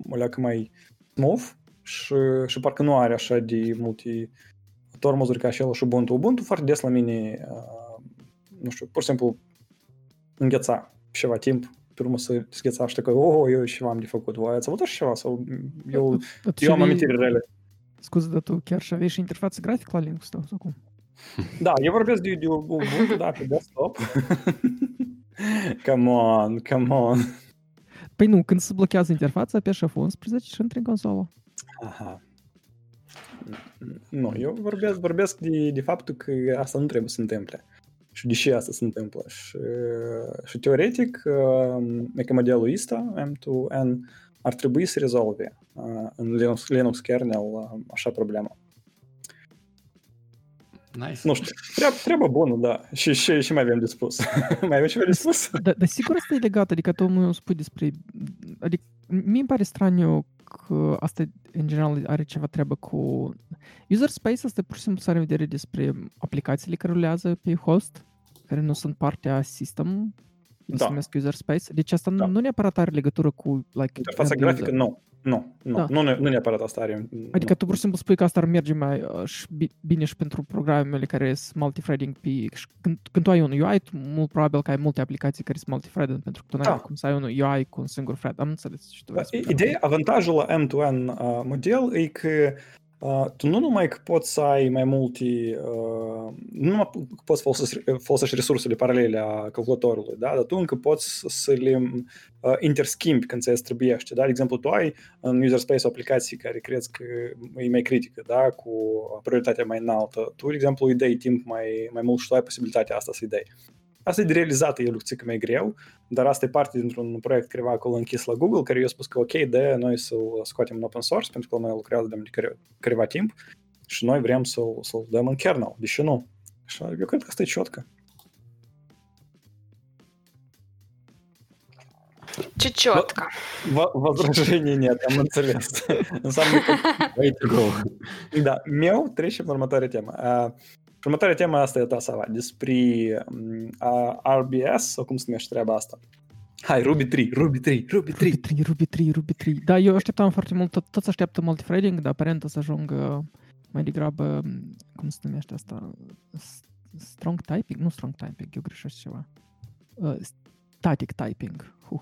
o leacă mai smooth și, și parcă nu are așa de multe tormozuri ca și el și Ubuntu. Ubuntu foarte des la mine, uh, nu știu, pur și simplu îngheța ceva timp, pe urmă să dezgheța și că, oh, eu ceva am de făcut. Voi ați avut așa ceva? Sau eu, Dar tu eu am și amintiri aveai- rele. Scuze, dar tu chiar și aveai și interfață grafică la Linux tău, sau cum? Da, eu vorbesc de, de Ubuntu, da, pe desktop. come on, come on. Păi nu, când se blochează interfața, apeși F11 și intri în consolă. Aha. Nu, eu vorbesc, vorbesc de, de faptul că asta nu trebuie să se întâmple. Și de ce asta se întâmplă. Și, și teoretic, e că modelul ăsta, M2N, ar trebui să rezolve uh, în Linux, Linux kernel uh, așa problema. Nice. Nu știu, treabă, treabă bună, da. Și, și, și mai avem de spus. mai avem ceva de spus? Dar, dar sigur asta e legat, adică tu mă spui despre... Adică mi îmi pare straniu că asta în general are ceva treabă cu... User space asta pur și simplu să are în vedere despre aplicațiile care rulează pe host, care nu sunt partea system îl Da. se numesc user space. Deci asta Da. nu, nu neapărat are legătură cu like, Interfața end grafică, user. nu. Nu, nu, Da. nu, ne- nu neapărat asta are. Adică tu pur și simplu spui că asta ar merge mai uh, și bi- bine și pentru programele care sunt multithreading pe... Și când, când tu ai un UI, tu mult probabil că ai multe aplicații care sunt multithreaded pentru că tu n-ai Da. cum să ai un UI cu un singur thread. Am înțeles și tu Da, vrei să spui, Ideea, avantajul la M2N uh, model e că uh, tu nu numai că poți să ai mai multe, uh, nu numai că poți folosești, folosești resursele paralele a calculatorului, da? dar tu încă poți să le uh, interschimbi când ți trebuiește. Da? De exemplu, tu ai în user space o aplicație care crezi că e mai critică, da? cu prioritatea mai înaltă. Tu, de exemplu, îi dai timp mai, mai mult și tu ai posibilitatea asta să-i dai. Asta e de realizat, e lucruțică mai greu, dar asta e parte dintr-un proiect careva acolo închis la Google, care eu spus că ok, de noi să-l scoatem în open source, pentru că noi lucrează de care, careva timp și noi vrem să-l, să-l dăm în kernel, deși nu. Și eu cred că asta e ciotcă. Ciotcă. В- Возражений нет, am înțeles. Înseamnă că Way to go. Da, meu trecem la următoarea temă. Uh, următoarea temă asta e ta, Sava, despre uh, RBS, sau cum se numește treaba asta. Hai, Ruby 3, Ruby 3, Ruby 3. Ruby 3, Ruby 3, Ruby 3. Da, eu așteptam foarte mult, tot, toți așteaptă multithreading, dar aparent o să ajungă mai degrabă, cum se numește asta, S- strong typing? Nu strong typing, eu greșesc ceva. Uh, static typing. Huh.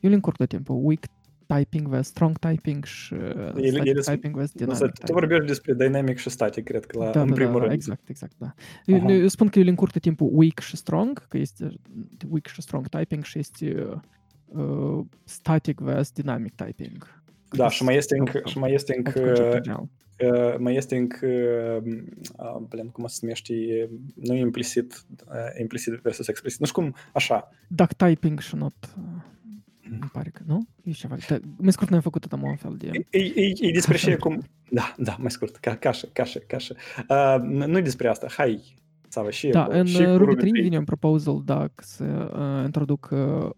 Eu le încurc tot timpul. Weak typing vs strong typing și uh, Ele- static ele sunt- typing vs Nu, dynamic să- Tu typing. vorbești despre dynamic și static, cred că, la, Da, în da, primul da, rând. exact, exact, da. Eu, Aha. eu spun că eu le încurc tot timpul weak și strong, că este weak și strong typing și este uh, static vs dynamic typing. Da, și mai este încă, și mai este Alt încă, concept general. uh, mai este încă, uh, blin, cum se numește, e- nu implicit, uh, implicit versus explicit, nu știu cum, așa. Duck typing și not... uh, Îmi pare că nu? E ceva. Da, mai scurt, noi am făcut tot un fel de... E, e, e despre ce cum... Da, da, mai scurt, ca, ca așa, ca așa, ca așa. Uh, nu despre asta, hai, Sava, și Da, cu- în și cu uh, Ruby 3 3. vine un proposal dacă să uh, introduc uh,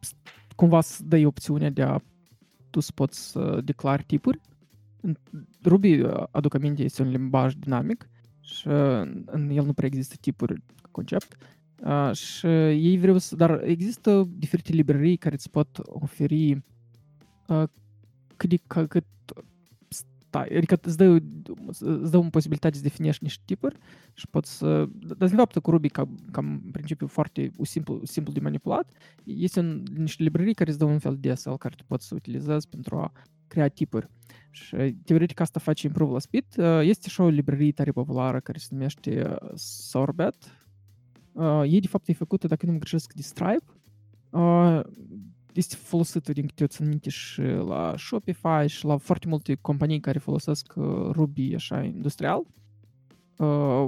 s- cumva să dai opțiunea de a tu să poți să declari tipuri. În Ruby, uh, aduc aminte, este un limbaj dinamic și uh, în el nu prea există tipuri ca concept. Uh, și ei vreau să... Dar există diferite librării care îți pot oferi uh, cât de ca- cât stai, adică îți dă, îți dă o posibilitate să definești niște tipuri și poți să... Dar de fapt cu Ruby, ca, ca în principiu foarte simplu, simplu de manipulat, este un, niște librării care îți dă un fel de DSL care tu poți să utilizezi pentru a crea tipuri. Și teoretic asta face improve la speed. Uh, Este și o librărie tare populară care se numește uh, Sorbet. Uh, Ei de fapt e făcută, dacă nu mă greșesc, de Stripe. Uh, Este folosită din câte eu țin minte și la Shopify și la foarte multe companii care folosesc uh, Ruby așa industrial. Uh,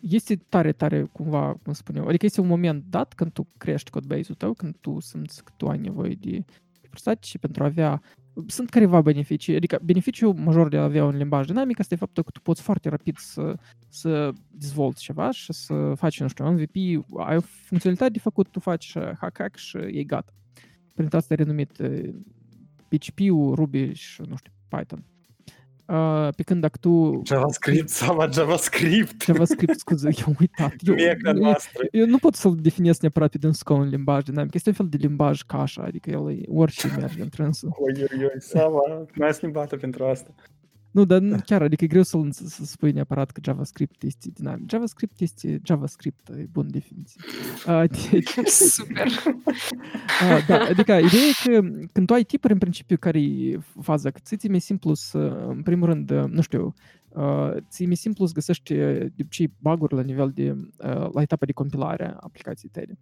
este tare, tare cumva, cum spun eu, adică este un moment dat când tu crești codebase-ul tău, când tu simți că tu ai nevoie de diversitate și pentru a avea sunt careva beneficii, adică beneficiul major de a avea un limbaj dinamic asta e faptul că tu poți foarte rapid să, să dezvolți ceva și să faci, nu știu, MVP, ai o funcționalitate de făcut, tu faci uh, hack-hack și e gata. Prin asta e renumit uh, PHP-ul, Ruby și, nu știu, Python. Uh, pe când dacă tu... JavaScript, Sava, JavaScript. JavaScript, scuze, eu am uitat. Eu, Meca eu, noastră. eu nu pot să-l definesc neapărat pe dânsul ca un limbaj dinamic. Este un fel de limbaj cașa, adică el e orice merge între însul. Oi, oi, oi, Sava, mai schimbată pentru asta. Nu, dar nu- chiar, adică e greu să, să spui neapărat că JavaScript este dinamic. JavaScript este JavaScript, e bun definiție. Uh, deci, Super. uh, da, adică ideea e că când tu ai tipuri în principiu care e faza, că ți-e mai simplu să, în primul rând, uh, nu știu, uh, ți-e mai simplu să găsești uh, de obicei bug la nivel de, uh, la etapa de compilare a aplicației tale.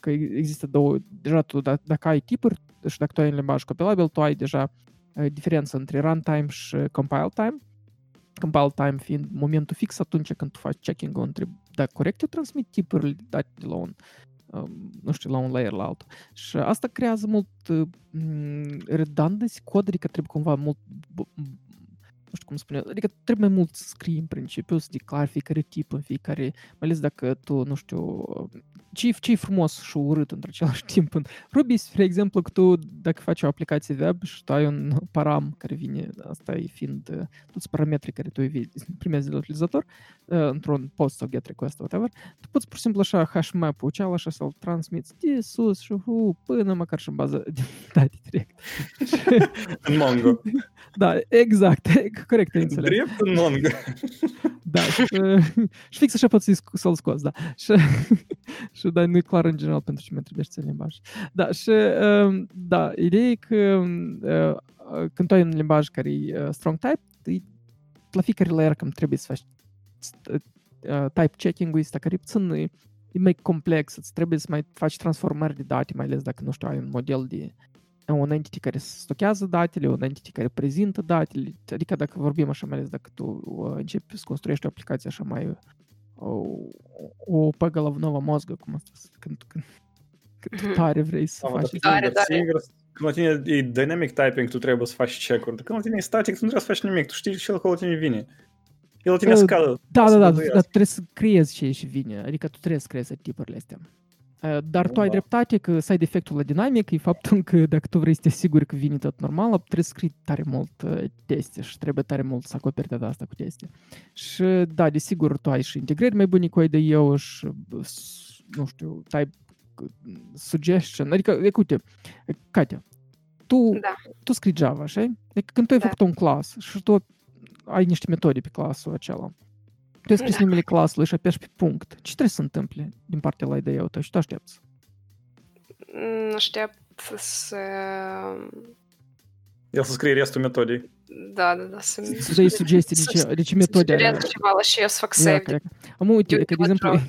Că există două, deja tu, da- dacă ai tipuri și dacă tu ai un limbaj compilabil, tu ai deja uh, diferența între runtime și compile time. Compile time fiind momentul fix atunci când tu faci checking-ul între dacă corect eu transmit tipurile date de la un um, nu știu, la un layer la altul. Și asta creează mult uh, m, redundancy cod, adică trebuie cumva mult b- m- nu știu cum spune, adică trebuie mai mult să scrii în principiu, să declari fiecare tip în fiecare, mai ales dacă tu, nu știu, ce ce frumos și urât într același timp în Ruby, spre exemplu, că tu, dacă faci o aplicație web și tu ai un param care vine, asta e fiind uh, toți parametrii care tu îi primezi de la utilizator, uh, într-un post sau get request, whatever, tu poți pur și simplu așa HMAP-ul cealaltă așa să-l transmiți de sus și hu, până măcar și în bază de date direct. în Mongo. Da, exact, corect ai înțeles. Drept în Mongo. Da, și, și fix așa poți să-l scoți, da. Și, și da, nu e clar în general pentru ce mi trebuie să limbaj. Da, și um, da, ideea e că uh, când tu ai un limbaj care e uh, strong type, la fiecare layer cam trebuie să faci uh, type checking-ul ăsta care puțin e, e mai complex, îți trebuie să mai faci transformări de date, mai ales dacă, nu știu, ai un model de un entity care stochează datele, un entity care prezintă datele, adică dacă vorbim așa, mai ales dacă tu uh, începi să construiești o aplicație așa mai uh, o, o păgălăvnovă mozgă, cum asta, când, când, când tu mhm. tare vrei să faci. Tare, tare. Când la tine e dynamic typing, tu trebuie să faci check-uri. Când la tine e static, tu nu trebuie să faci nimic. Tu știi ce la tine vine. El la tine uh, scadă. Da, da, da, dar trebuie să creezi ce și vine. Adică tu trebuie să creezi tipurile astea. Dar tu ai dreptate că side efectul la dinamic e faptul că dacă tu vrei să te asiguri că vine tot normal, trebuie să scrii tare mult teste și trebuie tare mult să acoperi de asta cu teste. Și da, desigur, tu ai și integrări mai bune cu IDE și, nu știu, type suggestion. Adică, uite, Katia, tu, da. tu scrii Java, așa? Adică când tu ai da. făcut un clas și tu ai niște metode pe clasul acela, tu ai scris da. numele clasului și apeși pe punct. Ce trebuie să întâmple din partea la ideea ta și tu aștepți? Aștept să... El să scrie restul metodei. Da, da, da. Să, să dai sugestii de ce, de ce metode are. Să ceva la și eu să fac save. Am uite, că, de exemplu,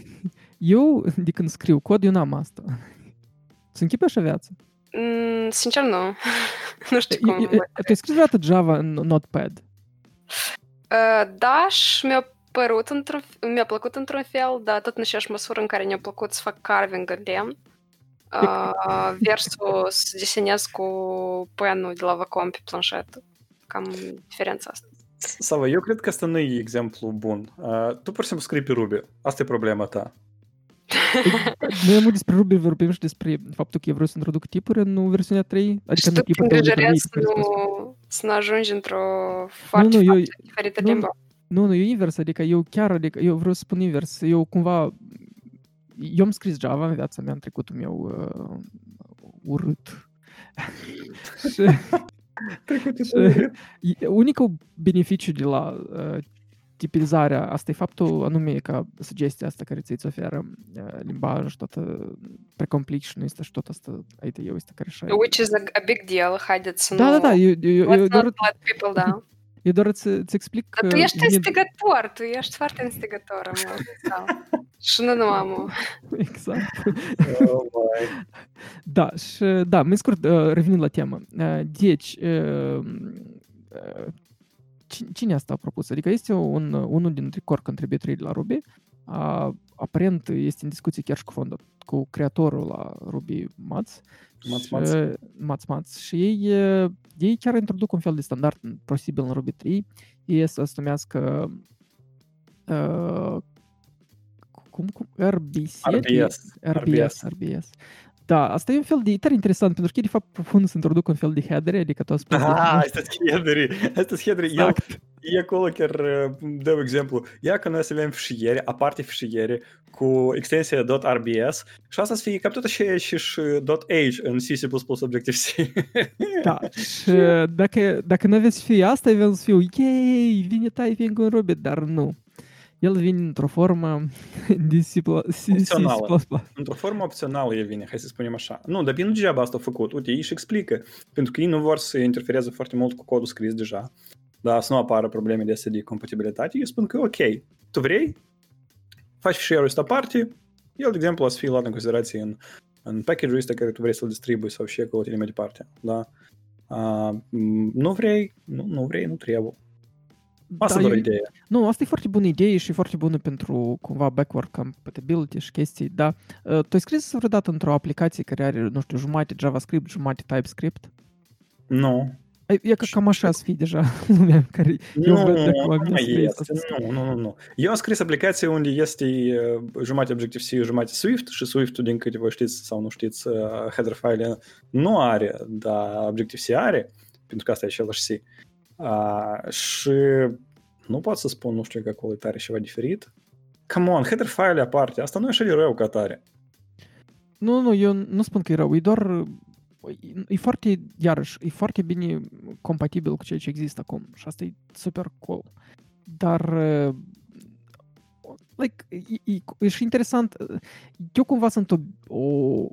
eu, de când scriu cod, eu n-am asta. Să închipe așa viață? Mm, sincer, nu. nu știu cum. Tu ai scris vreodată Java în Notepad? Uh, da, și mi-a părut într-un, mi-a plăcut într-un fel, dar tot în aceeași măsură în care ne-a plăcut să fac carving în lemn, uh, versus desenez cu penul de la Vacom pe planșetă. Cam diferența asta. Sava, eu cred că asta nu e exemplu bun. Uh, tu pur și simplu scrii pe Ruby. Asta e problema ta. Noi am despre Ruby, vorbim și despre faptul că eu vreau să introduc tipuri în versiunea 3. Adică nu tipuri de să nu, să nu ajungi într-o foarte, nu, nu, foarte eu, diferită nu, limbă. Nu, nu, e invers, adică eu chiar, adică eu vreau să spun invers, eu cumva, eu am scris Java în viața mea, în trecutul meu uh, urât. și, și unicul beneficiu de la uh, tipizarea asta e faptul anume ca sugestia asta care ți-ți oferă uh, limbaj și toată precompliction este și tot asta idea este care și Which is a, a big deal, haideți să da, nu... Da, da, eu, eu, eu, Let's not let people down. Eu doar să-ți explic Dar tu ești mine... instigator, tu ești foarte instigator, Și nu numai Exact. Oh, my. Da, și da, mai scurt, revenind la temă. Deci, cine asta a propus? Adică este un, unul dintre core contributorii de la Ruby, a, aparent este în discuție chiar și cu fondul, cu creatorul la Ruby Mats. Mats Mats. Mats Mats. Și ei, ei chiar introduc un fel de standard posibil în Ruby 3. Ei să se numească uh, cum, cum? RBC? RBS. RBS, RBS. Da, asta e un fel de... tare interesant, pentru că de fapt propun să introduc un fel de header, adică tu spus... Ah, asta e headeri, asta e headeri. Exact. E acolo chiar dă un exemplu. Ia că noi să avem fișiere, aparte fișiere, cu extensia .rbs și asta să fie cam tot așa și, și .h în C++ Objective-C. Da, și dacă, dacă nu aveți fi asta, avem să fiu, yay, vine typing în Ruby, dar nu. El vine într-o formă de C++. Opțională. Într-o formă opțională el vine, hai să spunem așa. Nu, dar bine degeaba asta a făcut. Uite, ei și explică. Pentru că ei nu vor să interfereze foarte mult cu codul scris deja. Dar să nu apară probleme de astea de compatibilitate. Eu spun că ok, tu vrei, faci fișierul ăsta parte, el, de exemplu, o să fie luat în considerație în, în package-ul ăsta care tu vrei să-l distribui sau și acolo tine mai departe. Da? Uh, nu vrei, nu, nu vrei, nu trebuie. Asta da, doar idee. Nu, asta e foarte bună idee și foarte bună pentru cumva backward compatibility și chestii, da. Uh, tu ai scris vreodată într-o aplicație care are, nu știu, jumate JavaScript, jumate TypeScript? Nu. E, e ca cam așa să fie deja lumea care eu Nu, văd de acum nu vine mai să vrei este. să- Nu, nu, nu, nu. Eu am scris aplicație unde este uh, jumate Objective-C, jumate Swift și Swift-ul, din câte vă știți sau nu știți, uh, header file nu are, dar Objective-C are, pentru că asta e același C. Uh, și nu pot să spun, nu știu că acolo e tare ceva diferit. Come on, header file aparte, asta nu e așa de rău ca tare. Nu, nu, eu nu spun că e rău, e doar... E foarte, iarăși, e foarte bine compatibil cu ceea ce există acum și asta e super cool. Dar, uh, like, e, e, e și interesant, uh, eu cumva sunt o, o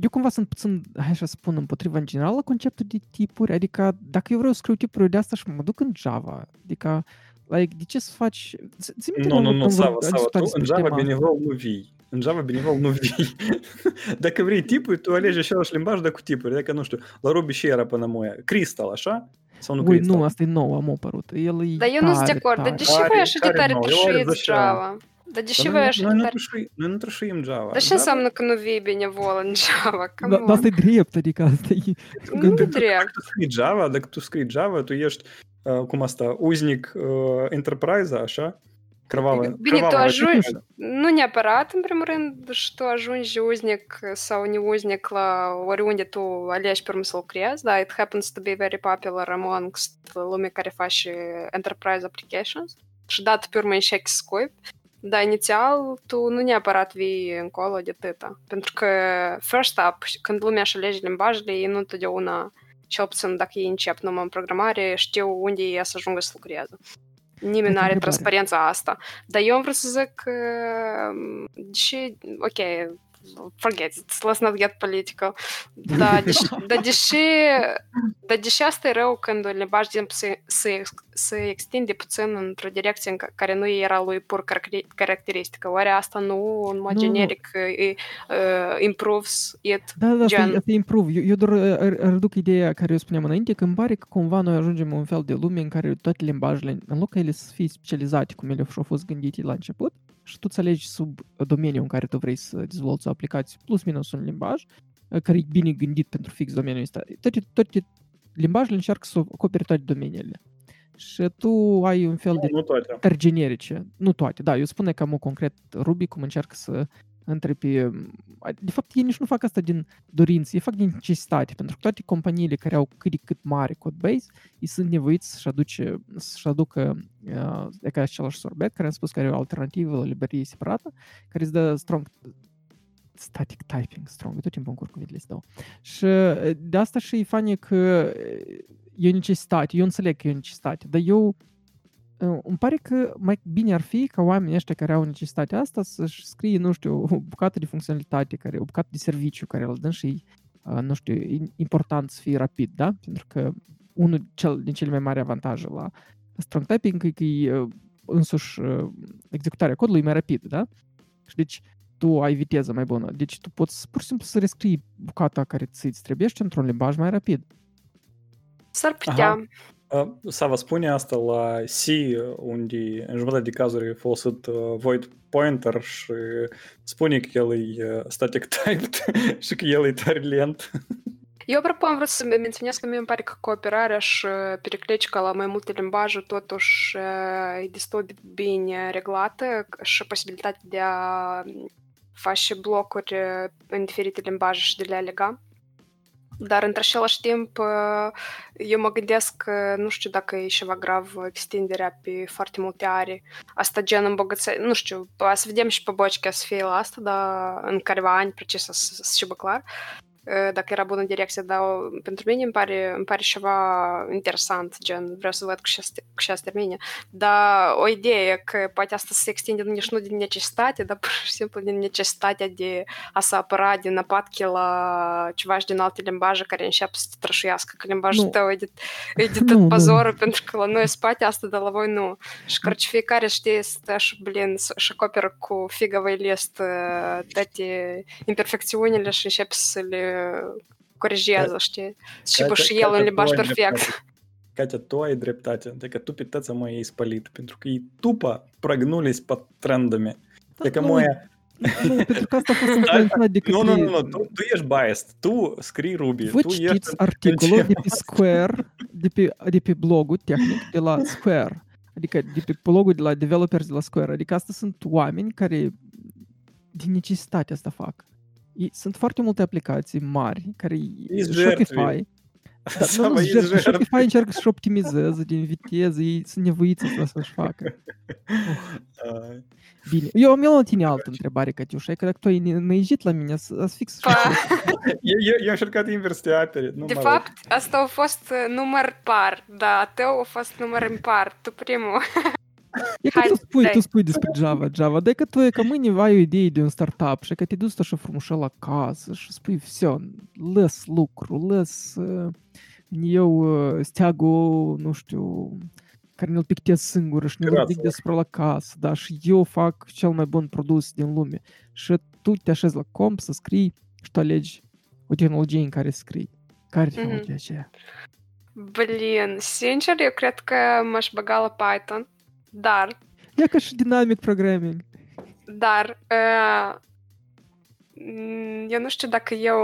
eu cumva sunt puțin, hai să spun, împotriva în general la conceptul de tipuri, adică dacă eu vreau să scriu tipuri de asta și mă duc în Java, adică, like, de ce să faci... ți- ții minte Nu, când- nu, nu, când Sava, am Sava, discutat tu în despre Java tema asta? Benevol nu vii. În Java Benevol nu vii. Dacă vrei tipuri, tu alegi același limbaj, dar cu tipuri. Dacă, nu știu, la Ruby și era până moia. Crystal, așa? Sau nu Ui, Crystal? nu, asta e nou, am apărut. El e Dar eu nu sunt de tare, acord. Dar tare. deși voi Are- așa de care tare nou? Eu are târșuiți zece ani. Java. Dar deși Dar voi noi, așa noi, de nu tare... trășuim, noi nu trășuim Java. Dar ce Java- înseamnă că nu vii benevol în Java? Da, Come dar asta e on. drept, adică asta e... Nu Când drept. tu scrii Java, dacă tu scrii Java, tu ești, uh, cum asta, uznic uh, enterprise așa? Cravava, Bine, tu cravava ajungi, arhitectură. nu neapărat, în primul rând, și tu ajungi uznic sau neuznic la oriunde tu alegi pe urmă să lucrezi, da, it happens to be very popular amongst lumea care face enterprise applications și dat pe urmă înșec scoip, dar inițial tu nu neapărat vii încolo de tăta, pentru că first up, când lumea își alege limbajele, ei nu întotdeauna, cel puțin dacă ei încep numai în programare, știu unde ei să ajungă să lucreze. Nimeni Uite nu are întrebare. transparența asta. Dar eu am vrut să zic că, deși, ok, forget it, let's not get political, dar deși, dar deși, dar deși asta e rău când un limbaj de exemplu, se, se, se extinde puțin într-o direcție în ca- care nu era lui pur caracteri- caracteristică, oare asta nu, în mod Nu, nu. generic, e, uh, improves it? Da, da, asta, Gen- e, asta e improve. Eu, eu doar uh, r- reduc ideea care eu spuneam înainte, că îmi pare că cumva noi ajungem în un fel de lume în care toate limbajele, în loc ca ele să fie specializate cum ele și-au fost gândite la început, și tu îți alegi sub domeniul în care tu vrei să dezvolți o aplicație plus minus un limbaj, uh, care e bine gândit pentru fix domeniul ăsta. Toate, toate limbajele încearcă să acopere toate domeniile. Și tu ai un fel de Nu, nu toate. dar generice. Nu toate, da, eu spun că am concret Ruby cum încearcă să între pe... De fapt, ei nici nu fac asta din dorință, ei fac din necesitate, pentru că toate companiile care au cât de cât mare codebase, ei sunt nevoiți să-și, aduce, să-și aducă uh, e ca același sorbet, care am spus că are o alternativă la librărie separată, care îți dă strong static typing strong, eu tot timpul încurc cuvintele astea. Și uh, de asta și e fani că uh, e o necesitate, eu înțeleg că e o necesitate, dar eu uh, îmi pare că mai bine ar fi ca oamenii ăștia care au necesitatea asta să-și scrie, nu știu, o bucată de funcționalitate, care, o bucată de serviciu care îl dă și uh, nu știu, e important să fie rapid, da? Pentru că unul cel, din cele mai mari avantaje la strong typing e că e uh, însuși uh, executarea codului e mai rapid, da? Și deci tu ai viteză mai bună. Deci tu poți pur și simplu să rescrii bucata care ți trebuie într-un limbaj mai rapid. S-ar putea. Aha. Uh, Sava spune asta la C, unde în jumătate de cazuri e folosit uh, void pointer și spune că el e uh, static typed și că el e tare lent. Eu, apropo, am vrut să menționez că mie îmi pare că cooperarea și periclicica la mai multe limbaje totuși e destul de bine reglată și posibilitatea de a face blocuri în diferite limbaje și de le alega. Dar, într-același timp, eu mă gândesc că nu știu dacă e ceva grav extinderea pe foarte multe are. Asta gen îmbogățe... Nu știu, să vedem și pe boci să fie la asta, dar în careva ani procesul să se clar Э, dacă era bună direcția, dar pentru mine îmi pare, îmi pare ceva interesant, gen vreau să văd cu ce se termine. Dar o idee că poate asta se extinde nici nu din necesitate, dar pur și simplu din necesitatea de a se apăra din apatche la ceva și din alte limbaje care începe să te trășuiască, că limbajul nu. tău e de, e de tot nu, pentru că la noi spate asta, dar la voi nu. Și cărci fiecare știe să și, blin, și acoperă cu figăvăi list uh, toate imperfecțiunile și începe să le corejează, știi? Și bă, Katia- și el un Katia, limbaj tu ai perfect. dreptate. Katia, tu ai dreptate. Adică tu pe tăța mă ei spălit, pentru că ei tupă prăgnulis pe trendами. Adică nu, moja, Nu, pentru că asta a fost influențat de Nu, către... nu, nu, nu, tu, tu ești biased. Tu scrii Ruby. Voi tu ești citiți în- articolul în de pe Square, de pe, de pe blogul tehnic de la Square, adică de pe blogul de la developers de la Square, adică asta sunt oameni care din necesitate asta fac. Ei, sunt foarte multe aplicații mari care Ești Shopify, jertvi. da, nu, Sama, nu, ești jertfă, jertvi. Shopify încearcă să-și optimizeze din viteză, ei sunt nevoiți asta să-și facă. Ai. Bine, eu am eu la tine altă întrebare, Catiușa, e că dacă tu ai ne- năijit la mine, să să fix Pa. Eu, eu, eu am încercat invers te apere. Nu De mă rog. fapt, asta a fost uh, număr par, da, a tău a fost număr impar, tu primul. E că Hai, tu spui, dai. tu spui despre Java, Java, de că tu e că mâine ai o idee de un startup și că te duci așa frumușel acasă și spui, все, lăs lucru, lăs uh, eu uh, steagul, nu știu, care ne-l pictez singur și ne Piratul. ridic despre la casă, da, și eu fac cel mai bun produs din lume. Și tu te așezi la comp să scrii și tu alegi o tehnologie în care scrii. Care e tehnologia aceea? Блин, sincer, eu cred că m-aș băga la Python, dar, E ca și dynamic programming. dar, uh, mm, eu nu știu dacă eu...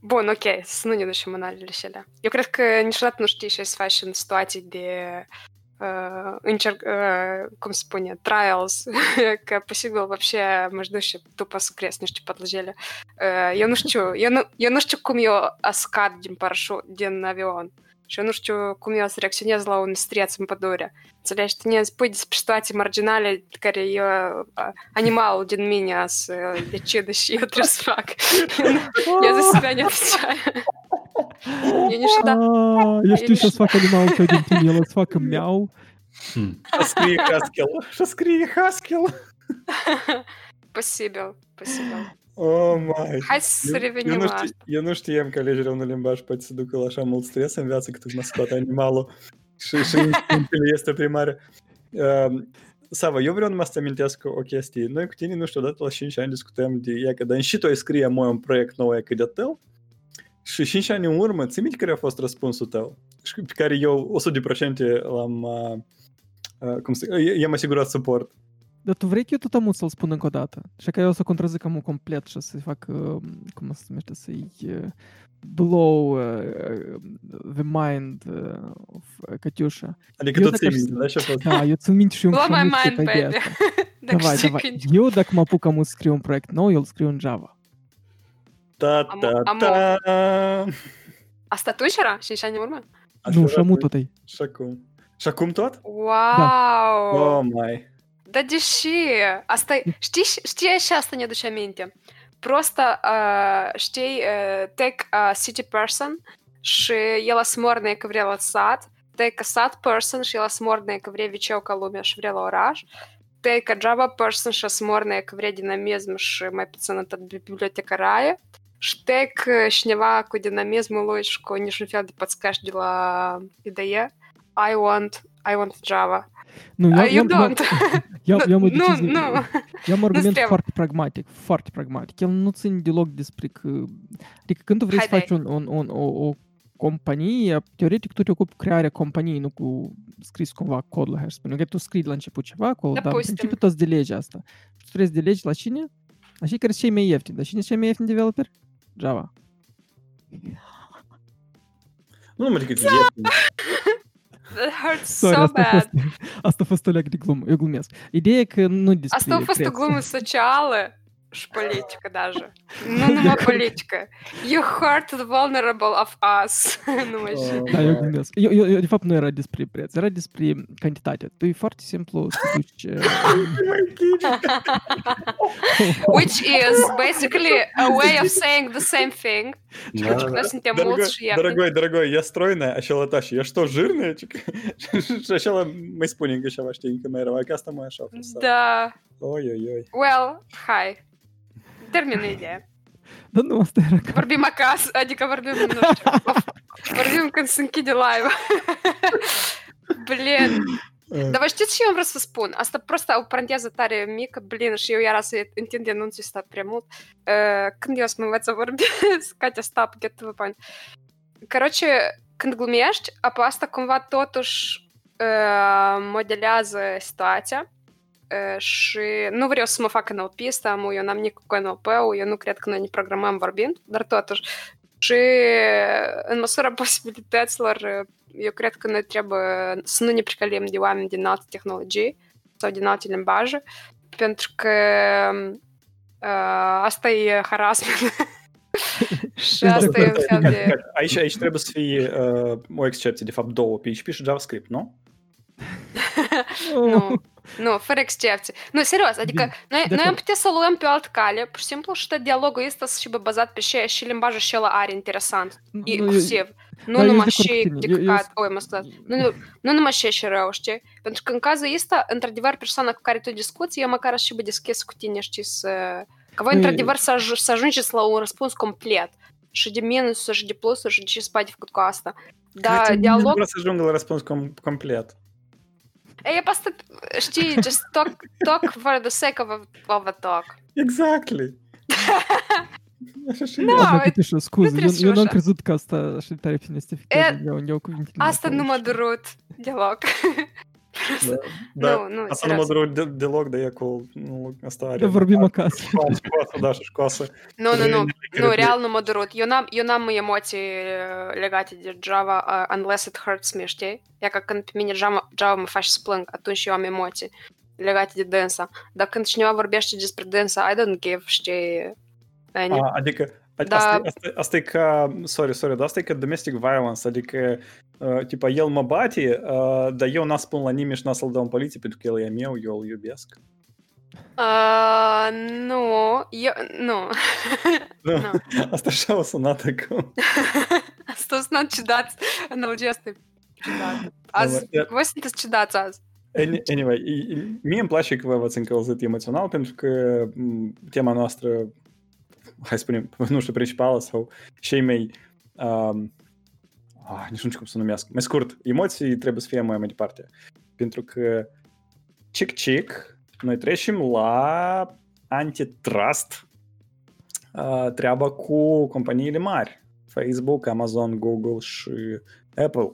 Bun, ok, să nu ne ducem în alele și alea. Eu cred că niciodată nu știi ce să faci în situații de uh, încerc, uh, cum se spune, trials, că posibil вообще m-aș duce după să cresc niște podlăjele. Uh, eu nu știu, eu nu, eu nu știu cum eu a scad din parașut, din avion. Šo nušķu kumjās reakcionēzla un striec Мпадоре. Целяш ты не спыдис пштати марджинале, кари ее а, анимал один меня а с э, лечеда щит тресфак. Я за себя не отвечаю. Я не шеда. Я что сейчас фак анимал, что один ты ела с факом хм. мяу. Хм. Шаскри Хаскел. Шаскри Хаскел. Спасибо. Спасибо. Scrie Haskell. Posibil, posibil. Oh, my. Hai să Eu, eu, revenim nu la ști, asta. eu nu știam că alegerea unui limbaj poate să ducă la așa mult stres în viață cât își scoate animalul și, și instinctele este primare. Uh, Sava, eu vreau numai să amintesc o chestie. Noi cu tine, nu știu, odată la 5 ani discutăm de ea, că dar și tu ai scrie moi un proiect nou e cât de tău și 5 ani în urmă, ți minte care a fost răspunsul tău? Și pe care eu 100% l-am, uh, uh, cum să, i-am asigurat suport. Dar tu vrei că eu tot amut să-l spun încă o dată? Și că eu o să contrazic amul complet și să-i fac, uh, cum se numește, să-i uh, blow uh, the mind uh, of uh, Catiușa. Adică Eu tu dacă ții aș- minte, da? Și a fost Da, eu țin minte și eu Blow my încă mind, pe baby. asta. Dacă Давай, știi давай. când... Eu dacă mă apuc amul să scriu un proiect nou, eu îl scriu în Java. ta Am- ta am- ta Asta atunci era? 5 ani în urmă? Așa Nu, era și amul cu- tot ai. Și acum. Și acum tot? Wow! Oh, my. Da deși, asta e- știi, știi și asta ne aduce aminte. Просто, uh, știi, uh, ты uh, city person și el сморная că vrea la sat, ты ca sat person și el сморная că vrea viceu ca lumea și vrea la oraș, ты ca Java person și сморная că vrea dinamism și mai puțin atât bibliotecarie, și ты ca cineva cu dinamismul lui și cu niciun fel de подсказки de la IDE, I want, I want Java. Nu, eu, eu, don't. Eu, eu, nu, decizie, nu. Eu am argument foarte pragmatic, foarte pragmatic. El nu ține deloc despre că... Când tu vrei să faci un, un, un, o, o companie, teoretic tu te ocupi crearea companiei, nu cu scris cumva cod la să spunem. Că tu scrii la început ceva acolo, dar în principiu tu îți delegi asta. Și tu trebuie să delegi la cine? La cei care sunt cei mai ieftini. Dar cine sunt cei mai ieftini developer? Java. Nu numai decât ieftin. That hurts Sorry, so asta a bad. fost, asta a fost o leac de glumă. Eu glumesc. Ideea e că nu despre Asta a fost o preț. glumă socială шпалетика даже. Ну, нема политика. You hurt the vulnerable of us. Nu, așa. Eu gândesc. Eu, eu, eu, de fapt, nu era despre preț, era despre cantitate. Tu e foarte simplu să duci... Which is basically a way of saying the same thing. Да, да. Suntem дорогой, дорогой, дорогой, я стройная, а щела тащи. Я что, жирная? А щела мы спунинга щела штенька мэра, а каста моя шапка. Да. Ой-ой-ой. Well, hi. Da. Nu, asta era ca... Vorbim acasă, adică vorbim, nu știu, vorbim când se închide live. Blin, Dar vă știți ce eu vreau să spun? Asta просто o paranteză tare mică, blin, și eu iar să întind anunțul ăsta prea mult. Uh, când eu o să mă învăț să vorbesc, Katia, stop, get to the point. Короче, când glumești, apă asta cumva totuși uh, modelează situația uh, și nu vreau să mă fac NLP-sta, amu, eu n-am nici cu NLP-ul, eu nu cred că noi ne programăm vorbind, dar totuși. Și în măsura posibilităților, eu cred că noi trebuie să nu ne precălim de oameni din alte tehnologii sau din alte limbaje, pentru că uh, asta e harassment. și asta e un fel de... Aici, aici trebuie să fie uh, o excepție, de fapt două, PHP și JavaScript, nu? nu, nu, fără excepție. Nu, serios, adică noi, noi am putea să luăm pe o altă cale, pur și simplu, și dialogul ăsta să fie bazat pe ce și limbajul și ăla are interesant, inclusiv. Nu numai și decăcat, oi, mă scuzați, nu, nu numai și și rău, știi? Pentru că în cazul ăsta, într-adevăr, persoana cu care tu discuți, eu măcar aș și deschis cu tine, știi, să... Că voi, într-adevăr, să, aj- să ajungeți la un răspuns complet. Și de minusuri, și de plusuri, și de ce spate făcut cu asta. Da, dialog... Vreau să ajung la răspuns com- complet. E просто, știi, just talk, talk for the sake of a, of a talk. Exactly. Nu, no, scuze, eu, eu n-am crezut că asta așa tare fi nestificat de eu cuvintele. Asta nu mă durut deloc. Da, da. Nu, nu, asta nu mă durut de, deloc, dar e cu... Nu, asta are... Da, vorbim acasă. Școasă, da, și școasă. Nu, nu, nu, nu, real nu mă durut. Eu n-am, eu n-am emoții legate de Java uh, unless it hurts me, știi? E ca când pe mine Java, Java mă face să plâng, atunci eu am emoții legate de dânsa. Dar când cineva vorbește despre dânsa, I don't give, știi? A, adică da. Asta, asta, asta e ca, sorry, sorry, dar asta e ca domestic violence, adică, uh, tipa, el mă bate, uh, dar eu n-a spun la nimeni și n-a să-l dau în poliție pentru că el e meu, eu îl iubesc. Uh, nu, eu, nu. nu. nu. Asta așa o sunat acum. asta o sunat ciudat, analogia asta e ciudat. Azi, no, voi sunteți ciudați azi. Anyway, mie îmi place că v-ați încălzit emoțional pentru că tema noastră hai să spunem, nu știu, principală sau cei mai um, ah, nici nu știu cum să numesc. Mai scurt, emoții trebuie să fie mai mai departe. Pentru că cic-cic, noi trecem la antitrust uh, treaba cu companiile mari. Facebook, Amazon, Google și Apple.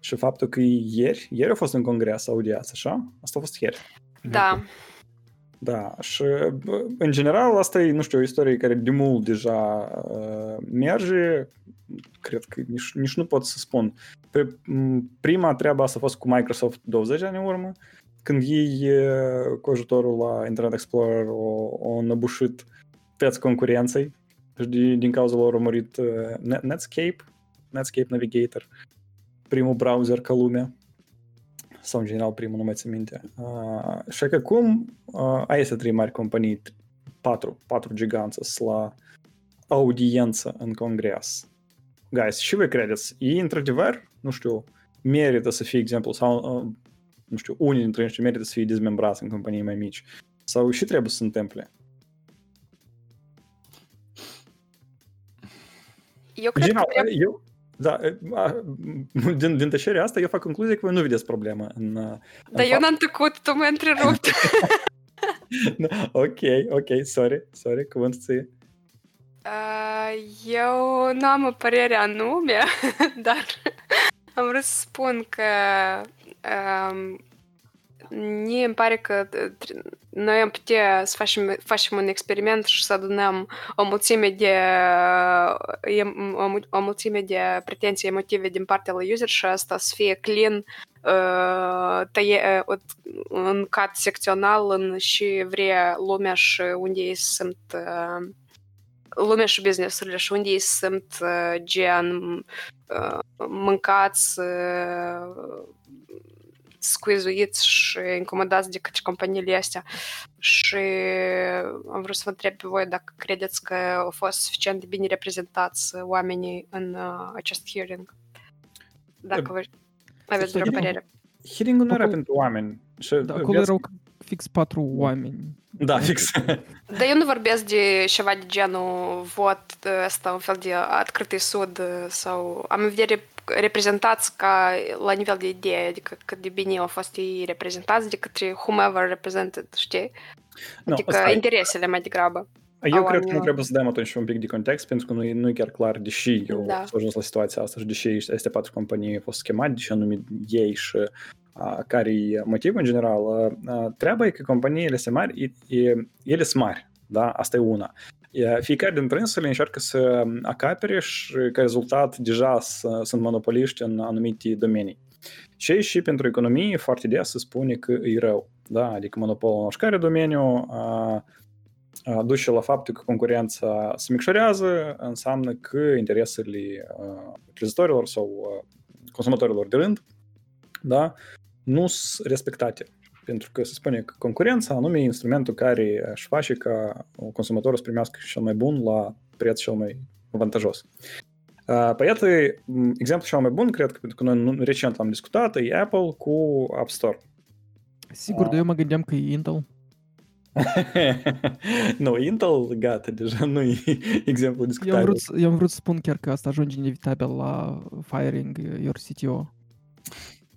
Și faptul că ieri, ieri a fost în congres audiați, așa? Asta a fost ieri. Da. Da, și în general asta e, nu știu, o istorie care de mult deja uh, merge, cred că nici, nici nu pot să spun. Pe, prima treabă asta a fost cu Microsoft 20 ani în urmă, când ei cu ajutorul la Internet Explorer au, au înăbușit preț concurenței și din, din cauza lor au murit uh, Netscape, Netscape Navigator, primul browser ca lumea sau în general primul, nu mai țin minte. Uh, și că cum uh, ai să trei mari companii, patru, patru giganți la audiență în congres. Guys, și voi credeți, ei într-adevăr, nu știu, merită să fie exemplu, sau, uh, nu știu, unii dintre ei merită să fie dezmembrați în companii mai mici, sau și trebuie să se întâmple. Eu cred general, că trebuie... eu, da, din, din tăcerea asta eu fac concluzia că voi nu vedeți problemă în Dar eu n-am tăcut, tu m-ai întrerupt. ok, ok, sorry, sorry, cuvântul ție. Uh, eu nu am o părere anume, dar am vrut să spun că um, Mie îmi pare că noi am putea să facem, facem un experiment și să adunăm o mulțime de, o, o mulțime de pretenții emotive din partea lui user și asta să fie clean, tăie, un cat secțional în și vrea lumea și unde ei sunt lumea și business-urile și unde ei sunt gen mâncați scuizuiți și incomodați de către companiile astea. Și am vrut să vă întreb pe voi dacă credeți că au fost suficient de bine reprezentați oamenii în uh, acest hearing. Dacă vă aveți vreo părere. Hearing-ul nu era pentru oameni. Și da, acolo erau fix patru oameni. Da, fix. Dar eu nu vorbesc de ceva de genul vot ăsta, un fel de открытый sud sau am în vedere reprezentați ca la nivel de idee, adică cât de bine au fost ei reprezentați de către whomever represented, știi? Adică no, interesele mai degrabă. Eu cred că nu oamenilor. trebuie să dăm atunci un pic de context, pentru că nu e, nu e chiar clar de ce eu Da. s-a ajuns la situația asta și de ce aceste patru companii au fost schemate, de ce anume ei și a, care e motivul în general. A, a, treaba e că companiile se mari, e, e, ele sunt mari, da? Asta e una. E, Fiecare dintre însele încearcă să acapere și ca rezultat deja s- sunt monopoliști în anumite domenii. Și și pentru economie foarte des se spune că e rău. Da? Adică monopolul în oricare domeniu a, a, duce la faptul că concurența se micșorează, înseamnă că interesele a, utilizatorilor sau a, consumatorilor de rând da, nu sunt respectate. Pentru că se spune că concurența anume e instrumentul care își face ca consumatorul să primească cel mai bun la preț cel mai avantajos. Uh, Păi iată, m, exemplu cel mai bun, cred că pentru că noi nu- recent l-am discutat, e Apple cu App Store. Sigur, dar eu mă gândeam că e Intel. nu, Intel, gata, deja nu e exemplu Eu am, discutabil. vrut, să- eu am vrut să spun chiar că asta ajunge inevitabil la firing your CTO.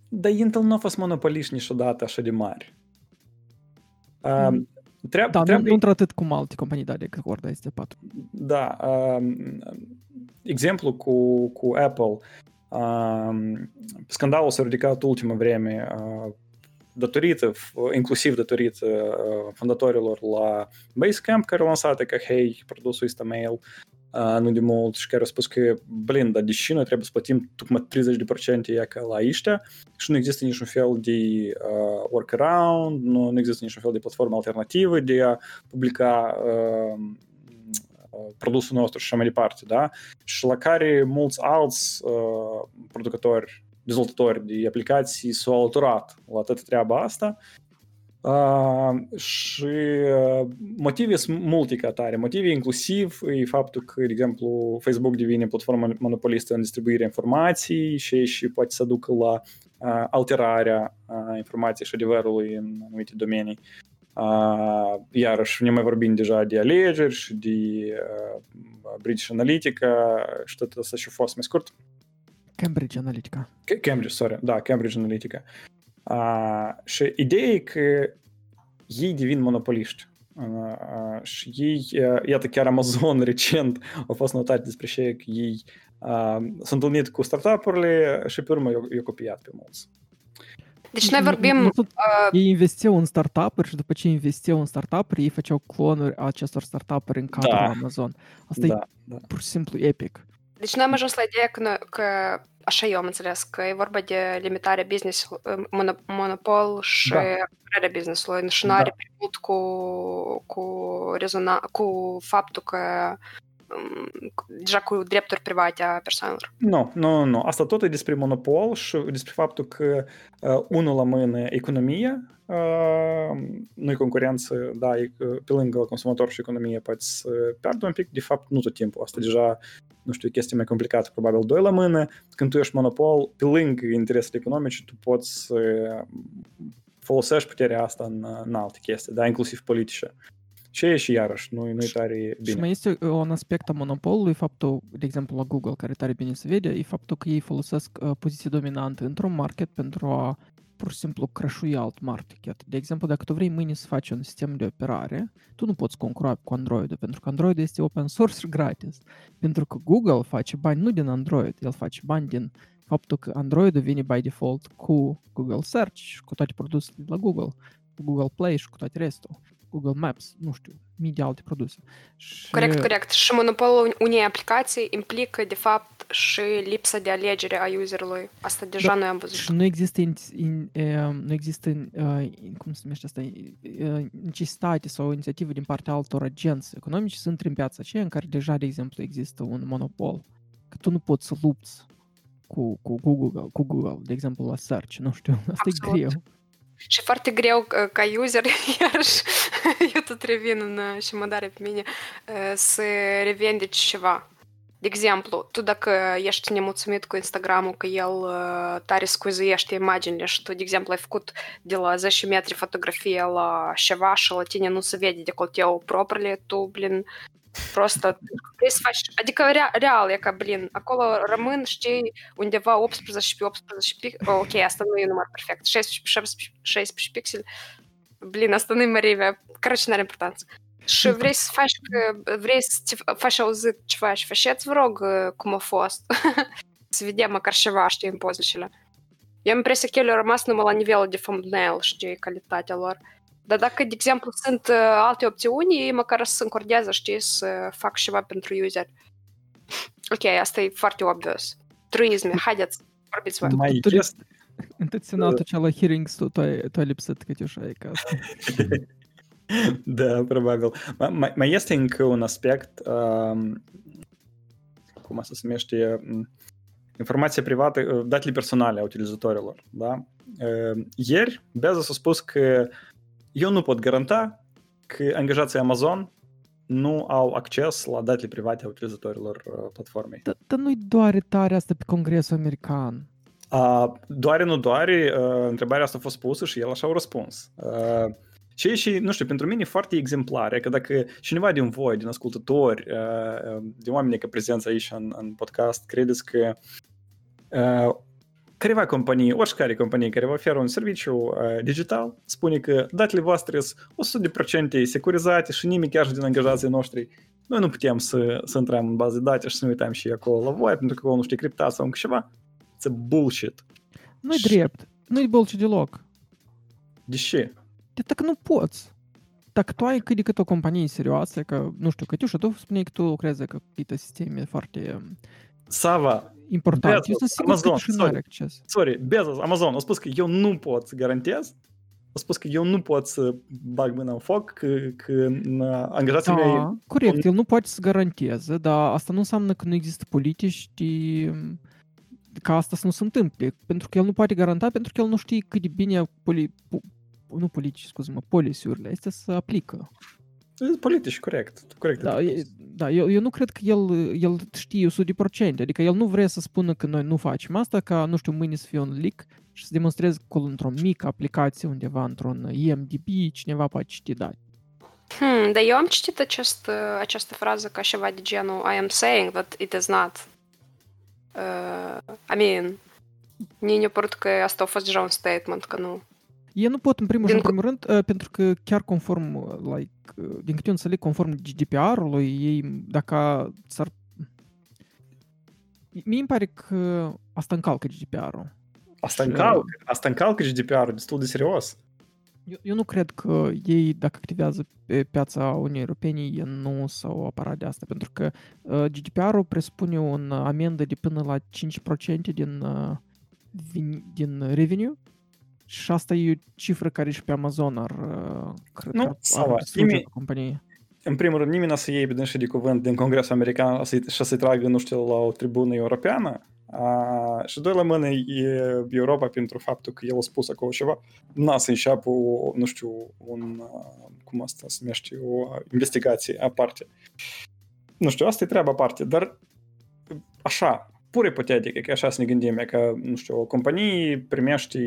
Dar Intel nu a fost monopoliști niciodată așa de mari. Uh, Mm. treab- Da, nu, treaba nu într-atât cum alte companii, da, de Corda este 4. Da, um, exemplu cu, cu Apple, um, scandalul s-a ridicat ultima vreme uh, datorită, f- inclusiv datorită uh, fondatorilor la Basecamp, care au lansat ca, hei, produsul este mail, uh, nu de mult, și care au spus că, blin, dar de ce noi trebuie să plătim tocmai 30% ea ca la ăștia și nu există niciun fel de uh, workaround, nu, nu există niciun fel de platformă alternativă de a publica uh, uh, produsul nostru și așa mai departe, da? Și la care mulți alți uh, producători, dezvoltatori de aplicații s-au alăturat la toată treaba asta uh, și uh, motive sunt multe ca tare. Motive inclusiv e faptul că, de exemplu, Facebook devine platformă monopolistă în distribuirea informației și, și poate să ducă la uh, alterarea uh, informației și adevărului în anumite domenii. Uh, iarăși, ne mai vorbim deja de alegeri și de uh, British Analytica și tot asta și a fost mai scurt. Cambridge Analytica. Ca- Cambridge, sorry, da, Cambridge Analytica. Uh, și ideea e că ei devin monopoliști. Uh, și ei, uh, iată, chiar Amazon recent a fost notat despre ce că ei uh, s-au întâlnit cu startup-urile și pe urmă i-au, i-au copiat pe mulți. Deci noi Nu- nu- vorbim... nu tot- uh, Ei investeau în startup-uri și după ce investeau în startup-uri, ei făceau clonuri a acestor startup-uri în cadrul Da. Amazon. Asta Da, e da. pur și simplu epic. Начинаем уже с ладея к ашайом интереска, и варбаде лимитаря бизнес, э, монопол, ше да. бизнес, лой, нашинаре, да. ку, ку, резона, ку фапту, ка business-ului și nu Da. are prea mult cu, cu, rezona, cu faptul că um, deja cu drepturi private a persoanelor. Nu, nu, nu. Asta tot e despre monopol și despre faptul că uh, unul la mână economia, uh, nu e concurență, da, e, uh, pe lângă consumator și economie poate să piardă un pic, de fapt nu tot timpul. Asta deja, nu știu, e chestie mai complicată, probabil doi la mână. Când tu ești monopol, pe lângă interesele economice, tu poți să folosești puterea asta în, în alte chestii, da, inclusiv politice. Și e și iarăși, nu, nu e tare Și bine. mai este uh, un aspect a monopolului, faptul, de exemplu, la Google, care tare bine se vede, e faptul că ei folosesc uh, poziție dominantă într-un market pentru a pur și simplu crășui alt market. De exemplu, dacă tu vrei mâine să faci un sistem de operare, tu nu poți concura cu Android, pentru că Android este open source și gratis. Pentru că Google face bani nu din Android, el face bani din faptul că Android vine by default cu Google Search și cu toate produsele de la Google, cu Google Play și cu toate restul. Google Maps, nu știu, mii de alte produse. Și Corect, corect. Și monopolul unei aplicații implică, de fapt, și lipsa de alegere a userului. Asta deja noi am văzut. Și nu există, in, in, uh, nu există uh, cum se numește asta, uh, necesitate sau inițiativă din partea altor agenți economici să intre în piața aceea în care deja, de exemplu, există un monopol. Că tu nu poți să lupți cu, cu, Google, cu Google, de exemplu, la search, nu știu, asta Absolut. e greu. Și foarte greu uh, ca user, iarăși, eu tot revin în, uh, și mă dare pe mine, uh, să revendici ceva. De exemplu, tu dacă ești nemulțumit cu Instagramul că el uh, tare scuzuiește imaginile și tu, de exemplu, ai făcut de la 10 metri fotografie la ceva și la tine nu se vede decolteul propriile, tu, blin, просто trebuie să faci, adică rea, real e ca, blin, acolo rămân, știi, undeva 18 pe 18 pixel, ok, asta nu e număr perfect, 16 pe 16, 16 pixel, blin, asta nu e mărimea, короче, n-are importanță. Și vrei să faci, vrei să te faci auzit ceva și faceți, vă rog, cum a fost. să vedem măcar ceva, știi, în pozele. Eu am impresia că ele au rămas numai la nivelul de thumbnail, știi, calitatea lor. Dar dacă, de exemplu, sunt alte opțiuni, ei măcar să încordează, știi, să fac ceva pentru user. Ok, asta e foarte obvious. Truisme, haideți, vorbiți voi. Mai tu- Intenționat acela hearing tu ai, tu ai lipsit, Cătiușa, e ca asta. Da, probabil. Mai, mai este încă un aspect, uh, cum să se numește, um, informație privată, uh, datele personale a utilizatorilor. Da? Uh, ieri, Bezos a spus că eu pot garanta că angajații Amazon nu au acces la datele private a utilizatorilor uh, platformei. Dar nu-i doar tare asta pe Congresul American. A, doare, nu doare, uh, întrebarea asta a fost pusă și el așa a răspuns. Uh, și, și, nu știu, pentru mine e foarte exemplare că dacă cineva din voi, din ascultători, uh, uh, din oamenii care prezenți aici în, în podcast, credeți că uh, careva companie, oricare companie care vă oferă un serviciu uh, digital, spune că datele voastre sunt 100% securizate și nimic chiar și din angajații noștri noi nu putem să, să intrăm în bază de date și să ne uităm și acolo la voi, pentru că acolo nu știu criptat sau încă ceva. It's a bullshit. Nu-i Și- drept. Nu-i bolci deloc. De ce? De dacă nu poți. Dacă tu ai cât de cât o companie serioasă, că, nu știu, Cătiușa, tu spuneai că tu lucrezi cu câte sisteme foarte um, Sava, importante. Bezos, Eu sunt sigur că Amazon, tu și nu sorry. are acces. sorry, Bezos, Amazon, au spus că eu nu pot să garantez, au spus că eu nu pot să bag mâna în foc, că, că na, angajații mei... Da, corect, el nu poate să garanteze, dar asta nu înseamnă că nu există politici de, ca asta să nu se întâmple. Pentru că el nu poate garanta, pentru că el nu știe cât de bine poli, po, nu politici, scuze-mă, polisiurile astea să aplică. Politici, corect. corect Da, e, da eu, eu nu cred că el, el știe 100%, adică el nu vrea să spună că noi nu facem asta, ca, nu știu, mâine să fie un leak și să demonstreze acolo într-o mică aplicație undeva, într-un IMDb, cineva poate citi date. Hmm, dar eu am citit acest, această frază ca ceva de genul I am saying that it is not. Uh, I mean, mie ne-a părut că asta a fost deja un statement, că nu. Ei nu pot, în primul și în Din primul rând, uh, pentru că chiar conform, uh, like, uh, din câte eu înțeleg, conform GDPR-ului, ei, dacă s-ar... Mie îmi pare că asta încalcă GDPR-ul. Asta Și- încalcă, asta încalcă GDPR-ul destul de serios. Eu, eu nu cred că ei, dacă activează pe piața Uniunii Europene, ei nu s-au apărat de asta, pentru că uh, GDPR-ul presupune un amendă de până la 5% din, uh, vin, din revenue și asta e o cifră care și pe Amazon ar, uh, cred Nu, că ar, Sava, ar distruge nimeni- pe companie. În primul rând, nimeni nu o să iei pe dânșii de cuvânt din Congresul American să și să-i tragă, nu știu, la o tribună europeană. A, și doi la mână e Europa pentru faptul că el a spus acolo ceva. N-a să înceapă o, nu știu, un, a, cum asta se numește, o investigație aparte. Nu știu, asta e treaba aparte, dar așa, pur ipotetic, că așa să ne gândim, e că, nu știu, o companie primește,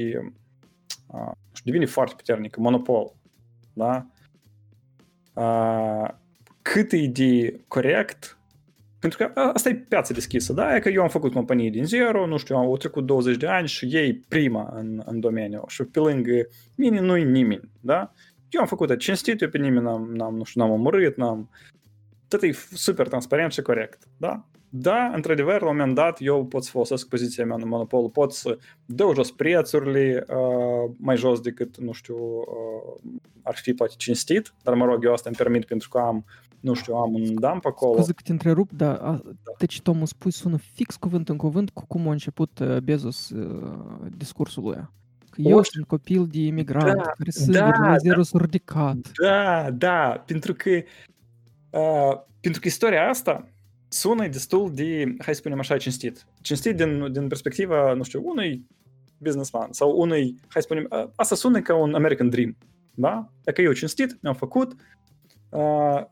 a, nu știu, devine foarte puternică, monopol, da? A, cât e de corect pentru că a- asta e piața deschisă, da? E că eu am făcut companie din zero, nu știu, au trecut 20 de ani și ei prima în, în domeniu și pe lângă mine nu-i nimeni, da? Eu am făcut cinstit, eu pe nimeni n-am, n-am, nu știu, n-am omorât, n-am... Tot e super transparent și corect, da? Da, într-adevăr, la un moment dat, eu pot să folosesc poziția mea în monopol, pot să dau jos prețurile uh, mai jos decât, nu știu, uh, ar fi poate cinstit, dar mă rog, eu asta îmi permit pentru că am, nu știu, am un dump acolo. Scuze că te întrerup, dar a, deci Tom spui sună fix cuvânt în cuvânt cu cum a început uh, Bezos uh, discursul lui. Că eu O, sunt copil de imigrant, da, care sigur da, Dumnezeu s-a ridicat. Da, da, pentru că uh, pentru că istoria asta sună destul de, hai să spunem așa, cinstit. Cinstit din, din perspectiva, nu știu, unui businessman sau unui, hai să spunem, uh, asta sună ca un American Dream, da? Dacă eu cinstit, mi-am făcut uh,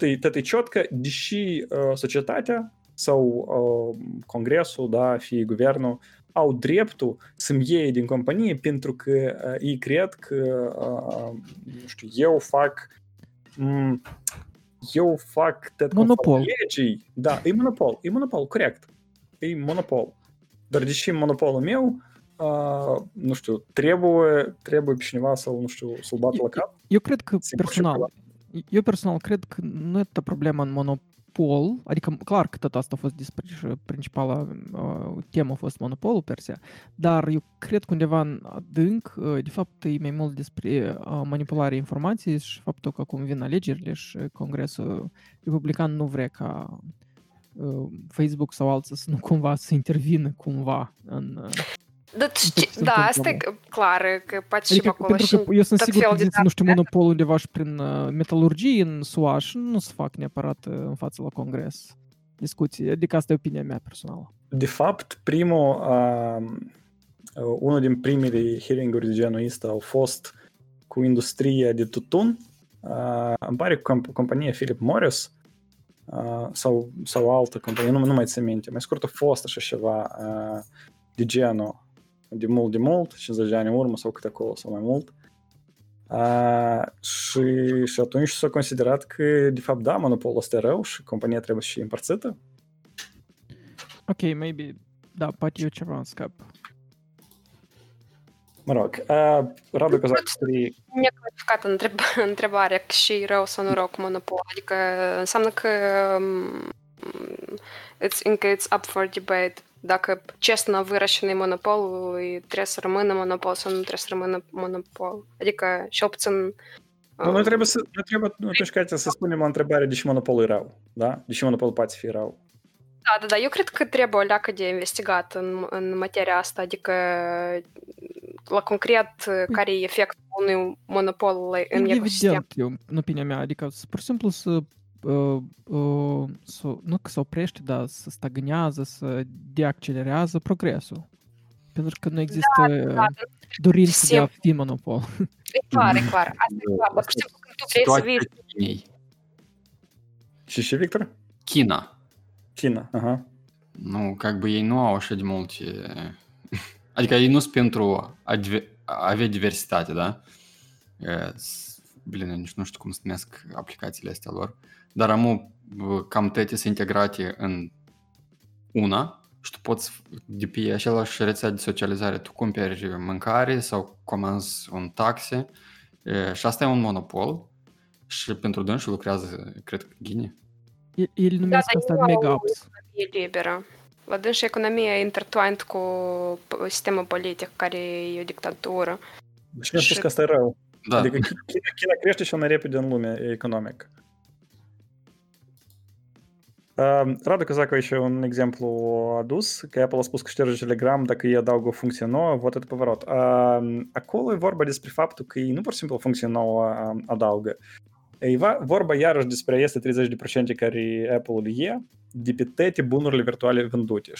e, tot e ciotcă, deși uh, societatea sau uh, congresul, da, fie guvernul, au dreptul să-mi iei din companie pentru că uh, ei cred că, uh, nu știu, eu fac m- eu fac Monopol. legii. Da, e monopol, e monopol, corect. E monopol. Dar deși monopolul meu, uh, nu știu, trebuie, trebuie pe cineva să nu știu, să-l bată la cap. Eu cred că personal. Eu personal cred că nu e problema în monopol, adică clar că tot asta a fost despre și principala uh, temă a fost monopolul per se, dar eu cred că undeva în adânc, uh, de fapt, e mai mult despre uh, manipularea informației și faptul că acum vin alegerile și Congresul Republican nu vrea ca uh, Facebook sau alții să nu cumva să intervină cumva în... Uh, Da, Tot se da, întâmplă, asta e clar, că poate și Adică, acolo pentru și că eu sunt tot sigur fel că de există, nu știu, date. monopol undeva și prin uh, metalurgie în SUA și nu se fac neapărat uh, în față la congres discuții. Adică asta e opinia mea personală. De fapt, primul, uh, unul din primele hearing-uri de genul ăsta au fost cu industria de tutun. Uh, îmi pare că comp- compania Philip Morris uh, sau, sau altă companie, nu, nu mai țin minte. Mai scurt a fost așa ceva uh, de genul de mult, de mult, 50 de ani în urmă sau cât acolo sau mai mult. Uh, și, și atunci s-a considerat că, de fapt, da, monopolul ăsta e rău și compania trebuie și împărțită. Ok, maybe, da, poate eu ceva în scap. Mă rog, uh, Radu Cazac scrie Neclarificată întreb, întrebarea că și e rău sau nu rău cu monopol. Adică înseamnă că um, it's, încă it's up for debate dacă cesna virașinei monopolul, trebuie să rămână monopol sau nu trebuie să rămână monopol. Adică, cel obțin? Nu, noi trebuie să, noi trebuie, atunci, Catia, să spunem o întrebare de ce monopolul e rău, da? De ce monopolul poate fi rău? Da, da, da, eu cred că trebuie o leacă de investigat în, în materia asta, adică la concret care e efectul unui monopol în Evident, ecosistem. eu, în opinia mea, adică pur și simplu să uh, uh, să nu că se oprește, dar să stagnează, să deaccelerează progresul. Pentru că nu există Da, uh, da, dorință de a Simplu. fi monopol. e clar, e clar. Asta e clar. Pur și simplu, când tu vrei să Situația vii Chinei. Și și, Victor? China. China, aha. Nu, как бы ei nu au așa de multe... Adică ei nu sunt pentru a dive- a avea diversitate, da? E, s- Bine, nici nu știu cum se numesc aplicațiile astea lor, dar am cam toate sunt integrate în una și tu poți, de pe același rețea de socializare, tu cumperi mâncare sau comanzi un taxe e, și asta e un monopol și pentru dânsul lucrează, cred că Ghine. El, el numesc dar asta eu- mega apps. e liberă. La dânsi economia e intertwined cu p- sistemul politic, care e o dictatură. Și mi-a spus Și- că asta e rău. Da, Adică Chi- China, China crește cel mai repede în lume economic. Radu Cazacu și un exemplu adus, că Apple a spus că șterge Telegram dacă ei adaugă o funcție nouă, vă atât păvărot. Acolo e vorba despre faptul că ei nu pur și simplu o funcție nouă adaugă. E vorba iarăși despre este 30% care Apple e de pe toate bunurile virtuale vândute.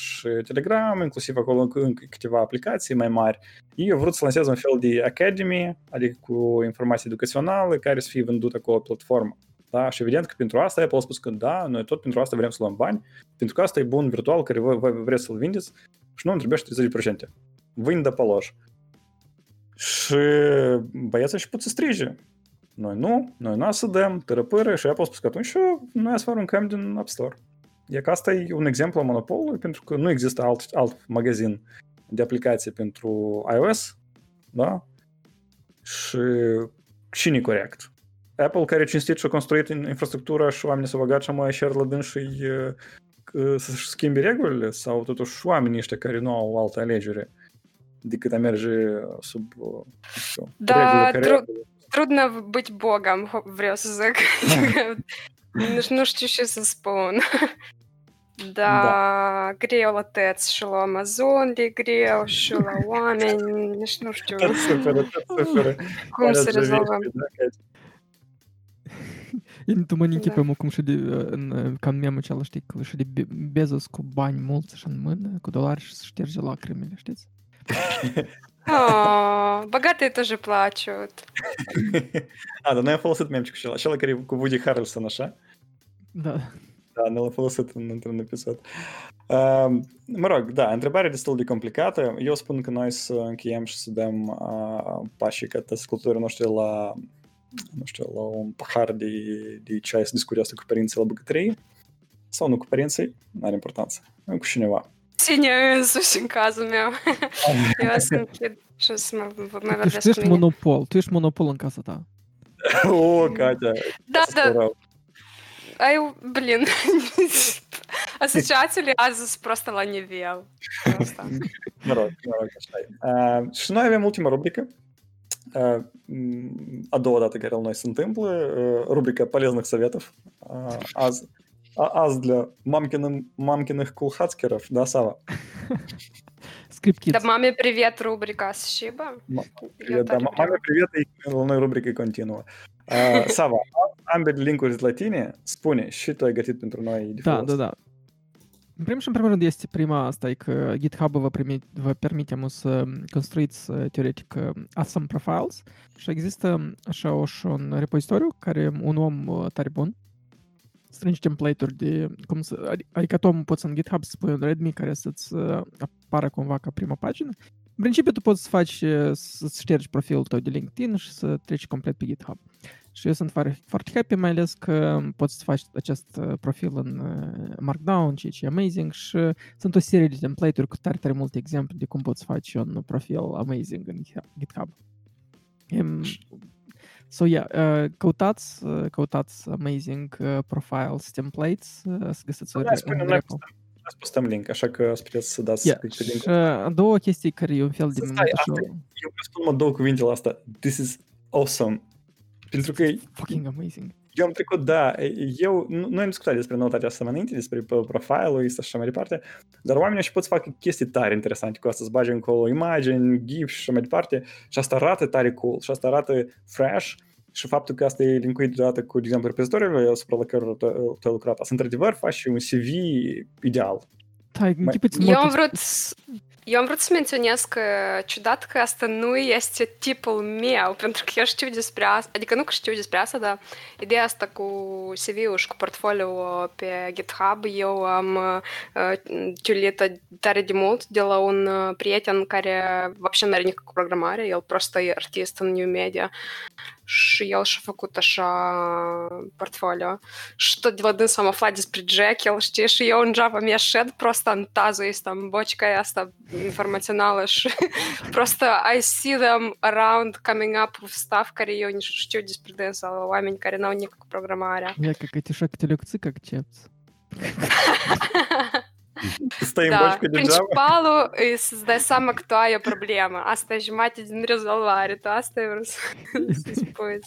Telegram, inclusiv acolo încă câteva aplicații mai mari, ei au vrut să fel de Academy, adică cu informații educaționale, care să fie vândută acolo platformă. Da? Și evident că pentru asta Apple a spus că da, noi tot pentru asta vrem să luăm bani, pentru că asta e bun virtual care voi, voi vreți să-l vindeți și nu îmi trebuie 30%. Vând pe loș. Și băieții și pot să strige. Noi nu, noi nu să dăm, tărăpără și Apple a spus că atunci noi să aruncăm din App Store. E că asta e un exemplu a monopolului, pentru că nu există alt, alt magazin de aplicații pentru iOS, da? Și cine corect? Apple, care cinstit și-a construit in- infrastructura și oamenii s-au băgat și mai share la dâns și uh, să-și schimbi regulile? Sau totuși oamenii ăștia care nu au altă alegere decât a merge sub, uh, nu știu, Da, regulile care tru- Apple- Trudno быть bogом, ho- vreau să zic. nu, nu știu ce să spun. Da, greu la tăți și la Amazon de greu și la oameni, nici nu știu Tot super, tot super. cum să rezolvăm. Da, Катя? Eu nu mă Da. închipem cum și de, uh, în, uh, ca în memul acela, știi, că și de Be- Bezos cu bani mulți așa în mână, cu dolari și să șterge lacrimile, știți? Oh, bogатые тоже плачут. А, да, e? Da. Da, noi l-am folosit în, într-un episod. Uh, mă rog, da, întrebarea e destul de complicată. Eu spun că noi să încheiem și să dăm uh, pașii către ascultătorii noștri la, nu știu, la un pahar de, de ceai să discute asta cu părinții la bucătărie. Sau nu cu părinții, nu are importanță. Cu cineva. Sine însuși în cazul meu. Eu o să închid și o să mă, mă Tu, tu vorbesc ești monopol, tu ești monopol în casa ta. О, Катя, Да, да. Ai, блин, asociațiile azi просто la nivel. Asta. Mă rog, mă rog, așa e. Uh, și noi avem ultima rubrică. Э, а доводы ты Адоодата Герилной Сентимплы, э, рубрика полезных советов. А, аз, а, аз для мамкиным, мамкиных кулхацкеров, да, Сава? Скрипки. Да, маме привет, рубрика с Привет, да, маме привет и главной рубрикой Континуа. Э, Сава, Амбер Линкурс Латини, Спуни, Щитой Гатит Пентрунай и Да, да, да. În primul și în primul rând este prima asta, e că GitHub vă, primi, vă permite mă să construiți uh, teoretic uh, awesome profiles și există așa o, și un repozitoriu care un om uh, tare bun strânge template-uri de cum să, adi- adică tu omul poți în GitHub să pui un readme care să-ți uh, apară cumva ca prima pagină. În principiu tu poți să faci, uh, să ștergi profilul tău de LinkedIn și să treci complet pe GitHub. Și eu sunt foarte, foarte happy, mai ales că poți să faci acest uh, profil în uh, Markdown, ceea ce e amazing și sunt o serie de template-uri cu tare, tare multe exemple de cum poți să faci un profil amazing în GitHub. Um, so, yeah, uh, căutați, uh, căutați amazing uh, profiles, templates, uh, să găsiți Da, un, spune, un noi repo. Noi postăm link, așa că sputeți să dați Yeah. click pe link. Și uh, a doua chestie care e un fel de Stai, moment asta așa, e- Eu vreau să spun mă două cuvinte la asta. This is awesome. Pentru că fucking amazing. eu am trecut, da, eu, nu- noi am discutat despre noutatea asta mai înainte, despre pe- profilul ăsta și așa mai departe, dar oamenii și pot să facă chestii tare interesante cu asta, să bage încolo imagini, GIF și așa mai departe și asta arată tare cool și asta arată fresh și faptul că asta e linkuit deodată cu, de exemplu, repozitoriul asupra la care tu tu ai lucrat, asta într-adevăr faci un CV ideal. Da, închipuiți Eu am motiv- vrut să- eu am vrut să menționez că ciudat că asta nu este tipul meu, pentru că eu știu despre asta, adică nu că știu despre asta, dar ideea asta cu CV-ul și cu portfoliul pe GitHub, eu am uh, ciulit tare de mult de la un uh, prieten care вообще n-are nici cu programare, el просто e artist în new media šiel šafakūta ша портфолио, Что один сама фладис приджекил, что еще я он джава мешет просто антазу из там бочка я ста информационала просто I see them around coming up в став карио не что здесь приденсала ламень карина у них как программаря. Я как эти шок-телекцы как чепс. Стоїм бочку Принципалу це найактуальніша проблема. Asta și jumate din rezolvare. Tu asta e vrut să spui.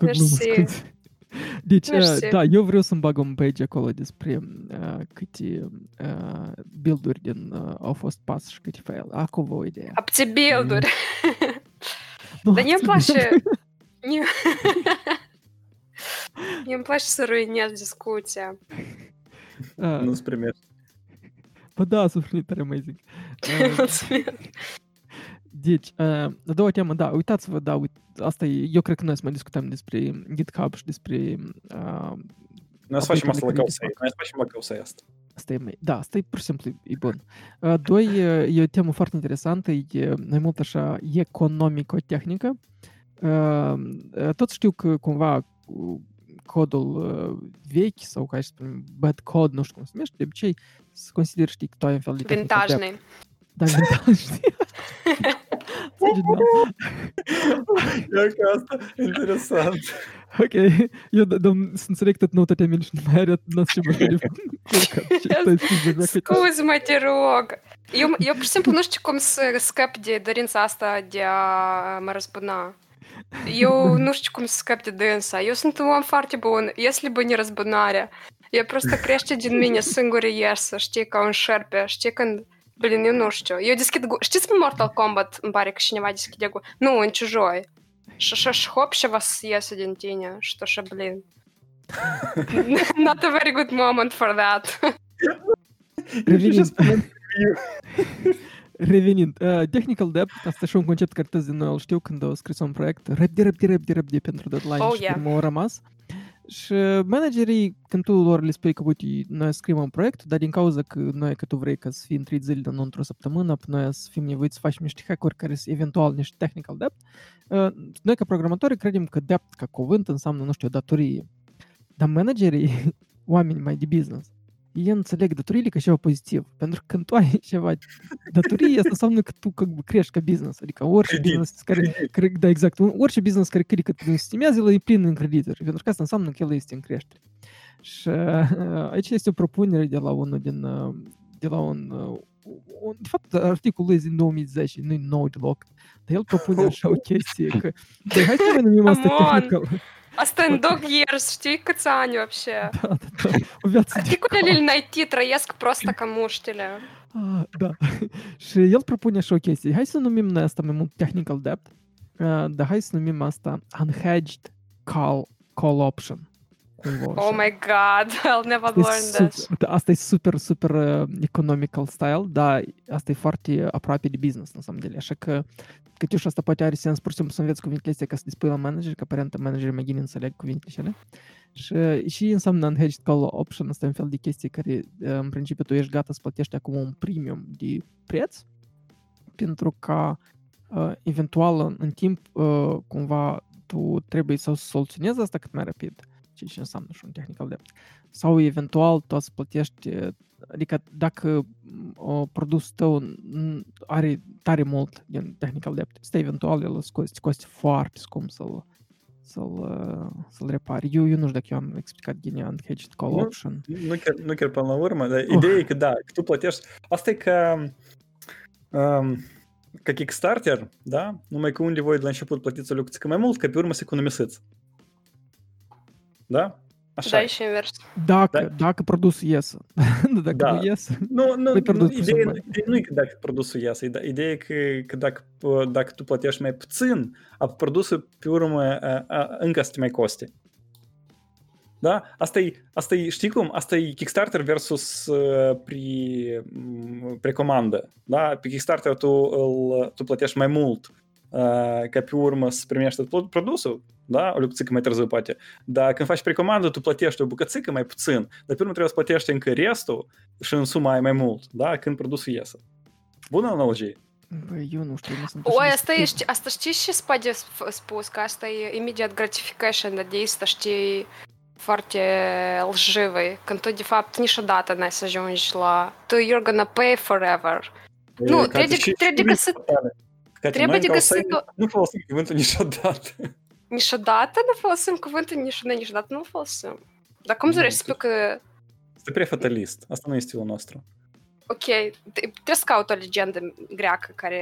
Mersi. Deci, Mersi. da, eu vreau să-mi bag un page acolo despre uh, câte uh, build-uri din, uh, au fost pas și câte fail. Acum vă o idee. Apte build-uri. Mm. Dar nu-mi place... Мне им плачется руинят дискуссия. Ну, например. Uh, Nu-ți primești. Bă, da, sunt foarte tare amazing. Uh, Mulțumesc. Deci, uh, a doua temă, da, uitați-vă, da, uit, asta e, eu cred că noi să mai discutăm despre GitHub și despre uh, Noi să facem Apoi asta la când le Causei. fac. Noi să facem la Causei asta. Asta e, mai- da, asta e pur și simplu e bun. Uh, Doi, e e o temă foarte interesantă, e mai mult așa economico-tehnică. Uh, uh, Tot știu că cumva cu codul uh, vechi sau, ca să spunem, bad code, nu știu cum se numește, de obicei se consideră, știi, că tu ai un fel de. Vintajный. Da, vintaj, știi? Genial. Eu că asta interesant. Ok, eu dăm să înțeleg tot nota te și nu mai are нас ce de Scuze-mă, te rog. Eu, eu pur și simplu nu știu cum să scap de dorința asta de a mă răzbuna. Eu nu știu cum să scap de dânsa. Eu sunt un om foarte bun. Если бы не răzbunarea. Eu просто crește din mine singură iesă, știi, ca un șerpe. Știi când... Блин, eu nu știu. Eu deschid... gu- Știți în Mortal Kombat, îmi pare că cineva deschide gu... Nu, în Чужой. Și așa și hop și вас iese din tine. Și tu așa, blin. Not a very good moment for that. Revenind. Revenind. Uh, technical debt, asta e și un concept care toți din noi îl știu când au scris un proiect. Repede, repede, repede, repede pentru deadline Oh, și yeah. yeah. au rămas. Și managerii, când tu lor le spui că, uite, noi scriem un proiect, dar din cauza că noi, că tu vrei ca să fii în 3 zile, dar nu într-o săptămână, noi să fim nevoiți să facem niște hack-uri care sunt eventual niște technical debt, uh, noi ca programatori credem că debt ca cuvânt înseamnă, nu știu, datorie. Dar managerii, oameni mai de business, ei înțeleg datorile ca ceva pozitiv. Pentru că când tu ai ceva datorie, asta înseamnă că tu cum crești ca business. Adică orice business care, care, da, exact, orice business care crede că te stimează, el e plin în credituri. Pentru că asta înseamnă că el este în creștere. Și aici este o propunere de la unul din, de la un, un de fapt, articolul este din 2010, nu e nou deloc, dar el propune așa o chestie că, hai să numim asta technical. Asta în dog years, știi câți ani вообще? Da, da, da, o viață de Articolele îl найти trăiesc prost ca muștile. Ah, da. Și el propune așa o chestie. Hai să numim noi asta mai mult technical debt, uh, dar hai să numim asta unhedged call, call option. cumva. Oh my god, I'll never asta learn super, this. Da, asta e super, super uh, economical style, dar asta e foarte aproape de business, în samdele. Așa că, Cătiuș, asta poate are sens pur și simplu să înveți cuvintele astea ca să dispui la manager, că aparent managerii mai bine înțeleg cuvintele cele. Și, uh, și înseamnă unhedged call option, asta e un fel de chestie care, uh, în principiu, tu ești gata să plătești acum un premium de preț, pentru ca uh, eventual în, în timp uh, cumva tu trebuie să soluționezi asta cât mai rapid. Uh, ce înseamnă și un technical debt. Sau eventual tu să plătești, uh, adică dacă m, o produsul tău n- are tare mult din technical debt, este eventual el îți coste, coste foarte scump să-l să-l, uh, să-l repari. Eu, eu nu știu dacă eu am explicat bine unhedged call Nu, option. Nu chiar, nu chiar până la urmă, dar ideea e că da, că tu plătești... Asta e ca... Um, ca Kickstarter, da? Numai că unde voi de la început plătiți o lucruță mai mult, că pe urmă să economisiți. Da? Așa Da, e. și invers. Dacă, Da. dacă produsul iese. dacă Da. nu iese, Nu, nu, Păi nu pierdut ideea, puțin ideea nu e că dacă produsul iasă, ide- ideea e că, că dacă, p- dacă tu plătești mai puțin, a produsul pe urmă a, a, încă să te mai coste. Da? Asta e, asta e, știi cum? Asta e Kickstarter versus uh, pre, m, precomandă. Da? Pe Kickstarter tu, îl, tu plătești mai mult uh, ca pe urmă să primești tot produsul, da? O lucruță mai târziu poate. Dar când faci precomandă, tu plătești o bucățică mai puțin, dar pe urmă trebuie să plătești încă restul și în suma ai mai mult, da? Când produsul iese. Bună analogie. Băi, eu nu știu, nu sunt Ой, așa de asta e, stupid. ști- asta știi și spade sp- spus, că asta e immediate gratification, dar de asta știi foarte lживый, când tu de fapt niciodată n-ai să ajungi la tu you're gonna pay forever. Nu, Cate, trebuie- și- trebuie și găsit- fatale. Cate, trebuie noi de ca găsit outsider Nu folosim cuvântul niciodată. Niciodată nu folosim cuvântul niciodată, niciodată nu folosim. Dar cum Nu, dorești să tu- spui că Este prea fatalist. Asta nu e stilul nostru. Ok, te- trebuie să caut o legendă greacă care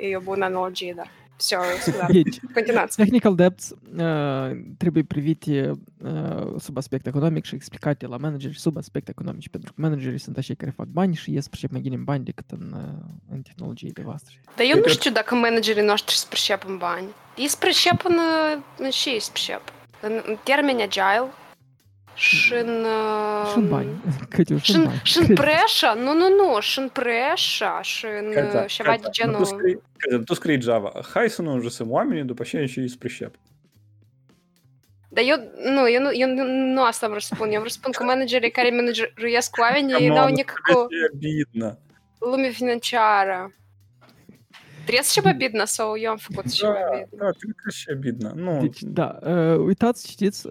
e o bună analogie, da. Все, scuzați. Deci, Continuați. technical debts uh, trebuie privite uh, sub aspect economic și explicate la manageri sub aspect economic, pentru că managerii sunt așa care fac bani și ies pricep mai bine în bani decât în, uh, în tehnologiile voastre. Dar eu nu cred- știu dacă managerii noștri se pricep în bani. Ei se pricep în, uh, în ce ei se pricep? În, în termeni agile Шин... Э, Шинбань. Катю, шин... Шинпреша? Ну-ну-ну, Шинпреша, Шин... Э, Шавать Джену. Ту скрій Java. Хай уже вже самуамені до пащення з прищеп. Да ён ну ён, ён носам распунем распынку менеджер ну, калі менеджеруе склавені і даў некаку обідна луме фінанчара трес ще обидно со ён факут ще обидно ну да э, уйтац чтец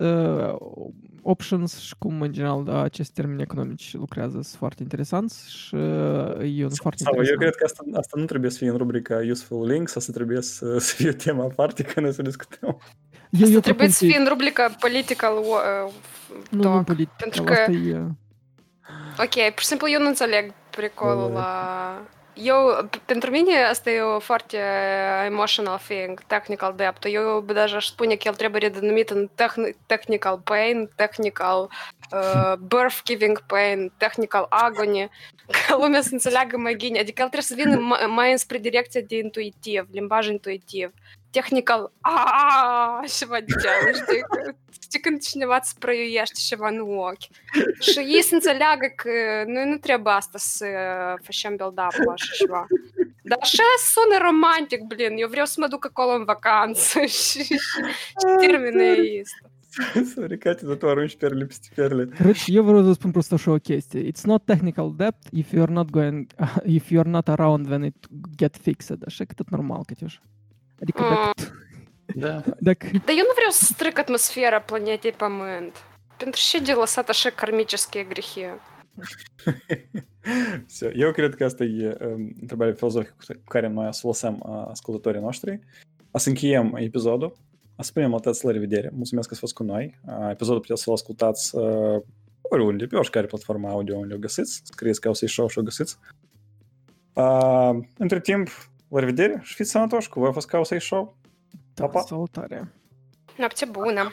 să ceva bidnă sau eu am făcut ceva Da, bidnă? da, cred că și e bidnă. Nu, Deci, da, uh, uitați, știți, uh, options și cum, în general, da, acest termeni economici lucrează sunt foarte interesanți și uh, e un foarte sau eu interesant. cred că asta, asta nu trebuie să fie în rubrica Useful Links, asta trebuie să, să fie tema aparte când o să discutăm. Eu, Asta eu trebuie propun să fie în rubrica political uh, Nu, nu talk. politic, pentru asta că- e... uh, Ok, pur și simplu eu nu înțeleg pericolul Da, la... Eu, p- pentru mine asta e o foarte emotional thing, technical debt. Eu даже aș spune că el trebuie redenumit în techni- technical pain, technical uh, birth giving pain, technical agony, ca lumea să înțeleagă mai bine. Adică el trebuie să vină mai, mai înspre direcția de intuitiv, limbaj intuitiv. Technical, техникал «А, сегодня tik un ciņavāts prajuieši ševan ну Šī senzaļāga, nu, nu, trebāstas fašiem bildapoši švā. Да сейчас он и романтик, блин, я врёс смотрю, как он вакансий. Термины есть. Sorry, Катя, зато оранж перли, перли. Короче, я вроде успел просто что окейсти. It's not technical debt if you're not going, if you're not around when it get fixed. А шек это нормал, Катюш. Adică dacă, tu- Da. dacă Dar eu nu vreau să stric atmosfera planetei Pământ. Pentru ce de lăsat așa karmические грехи? Все, eu cred că asta e um, întrebarea filozofică cu care noi să lăsăm uh, ascultătorii noștri. O să încheiem episodul. O să spunem atât la revedere. Mulțumesc că ați fost cu noi. Uh, episodul puteți să-l ascultați uh, oriunde, pe oricare platformă audio unde o găsiți. Scrieți că o să-i show și o găsiți. Uh, între timp, la revedere și fiți sănătoși cu voi a fost ca o să-i show. Pa, pa! Salutare! Noapte bună!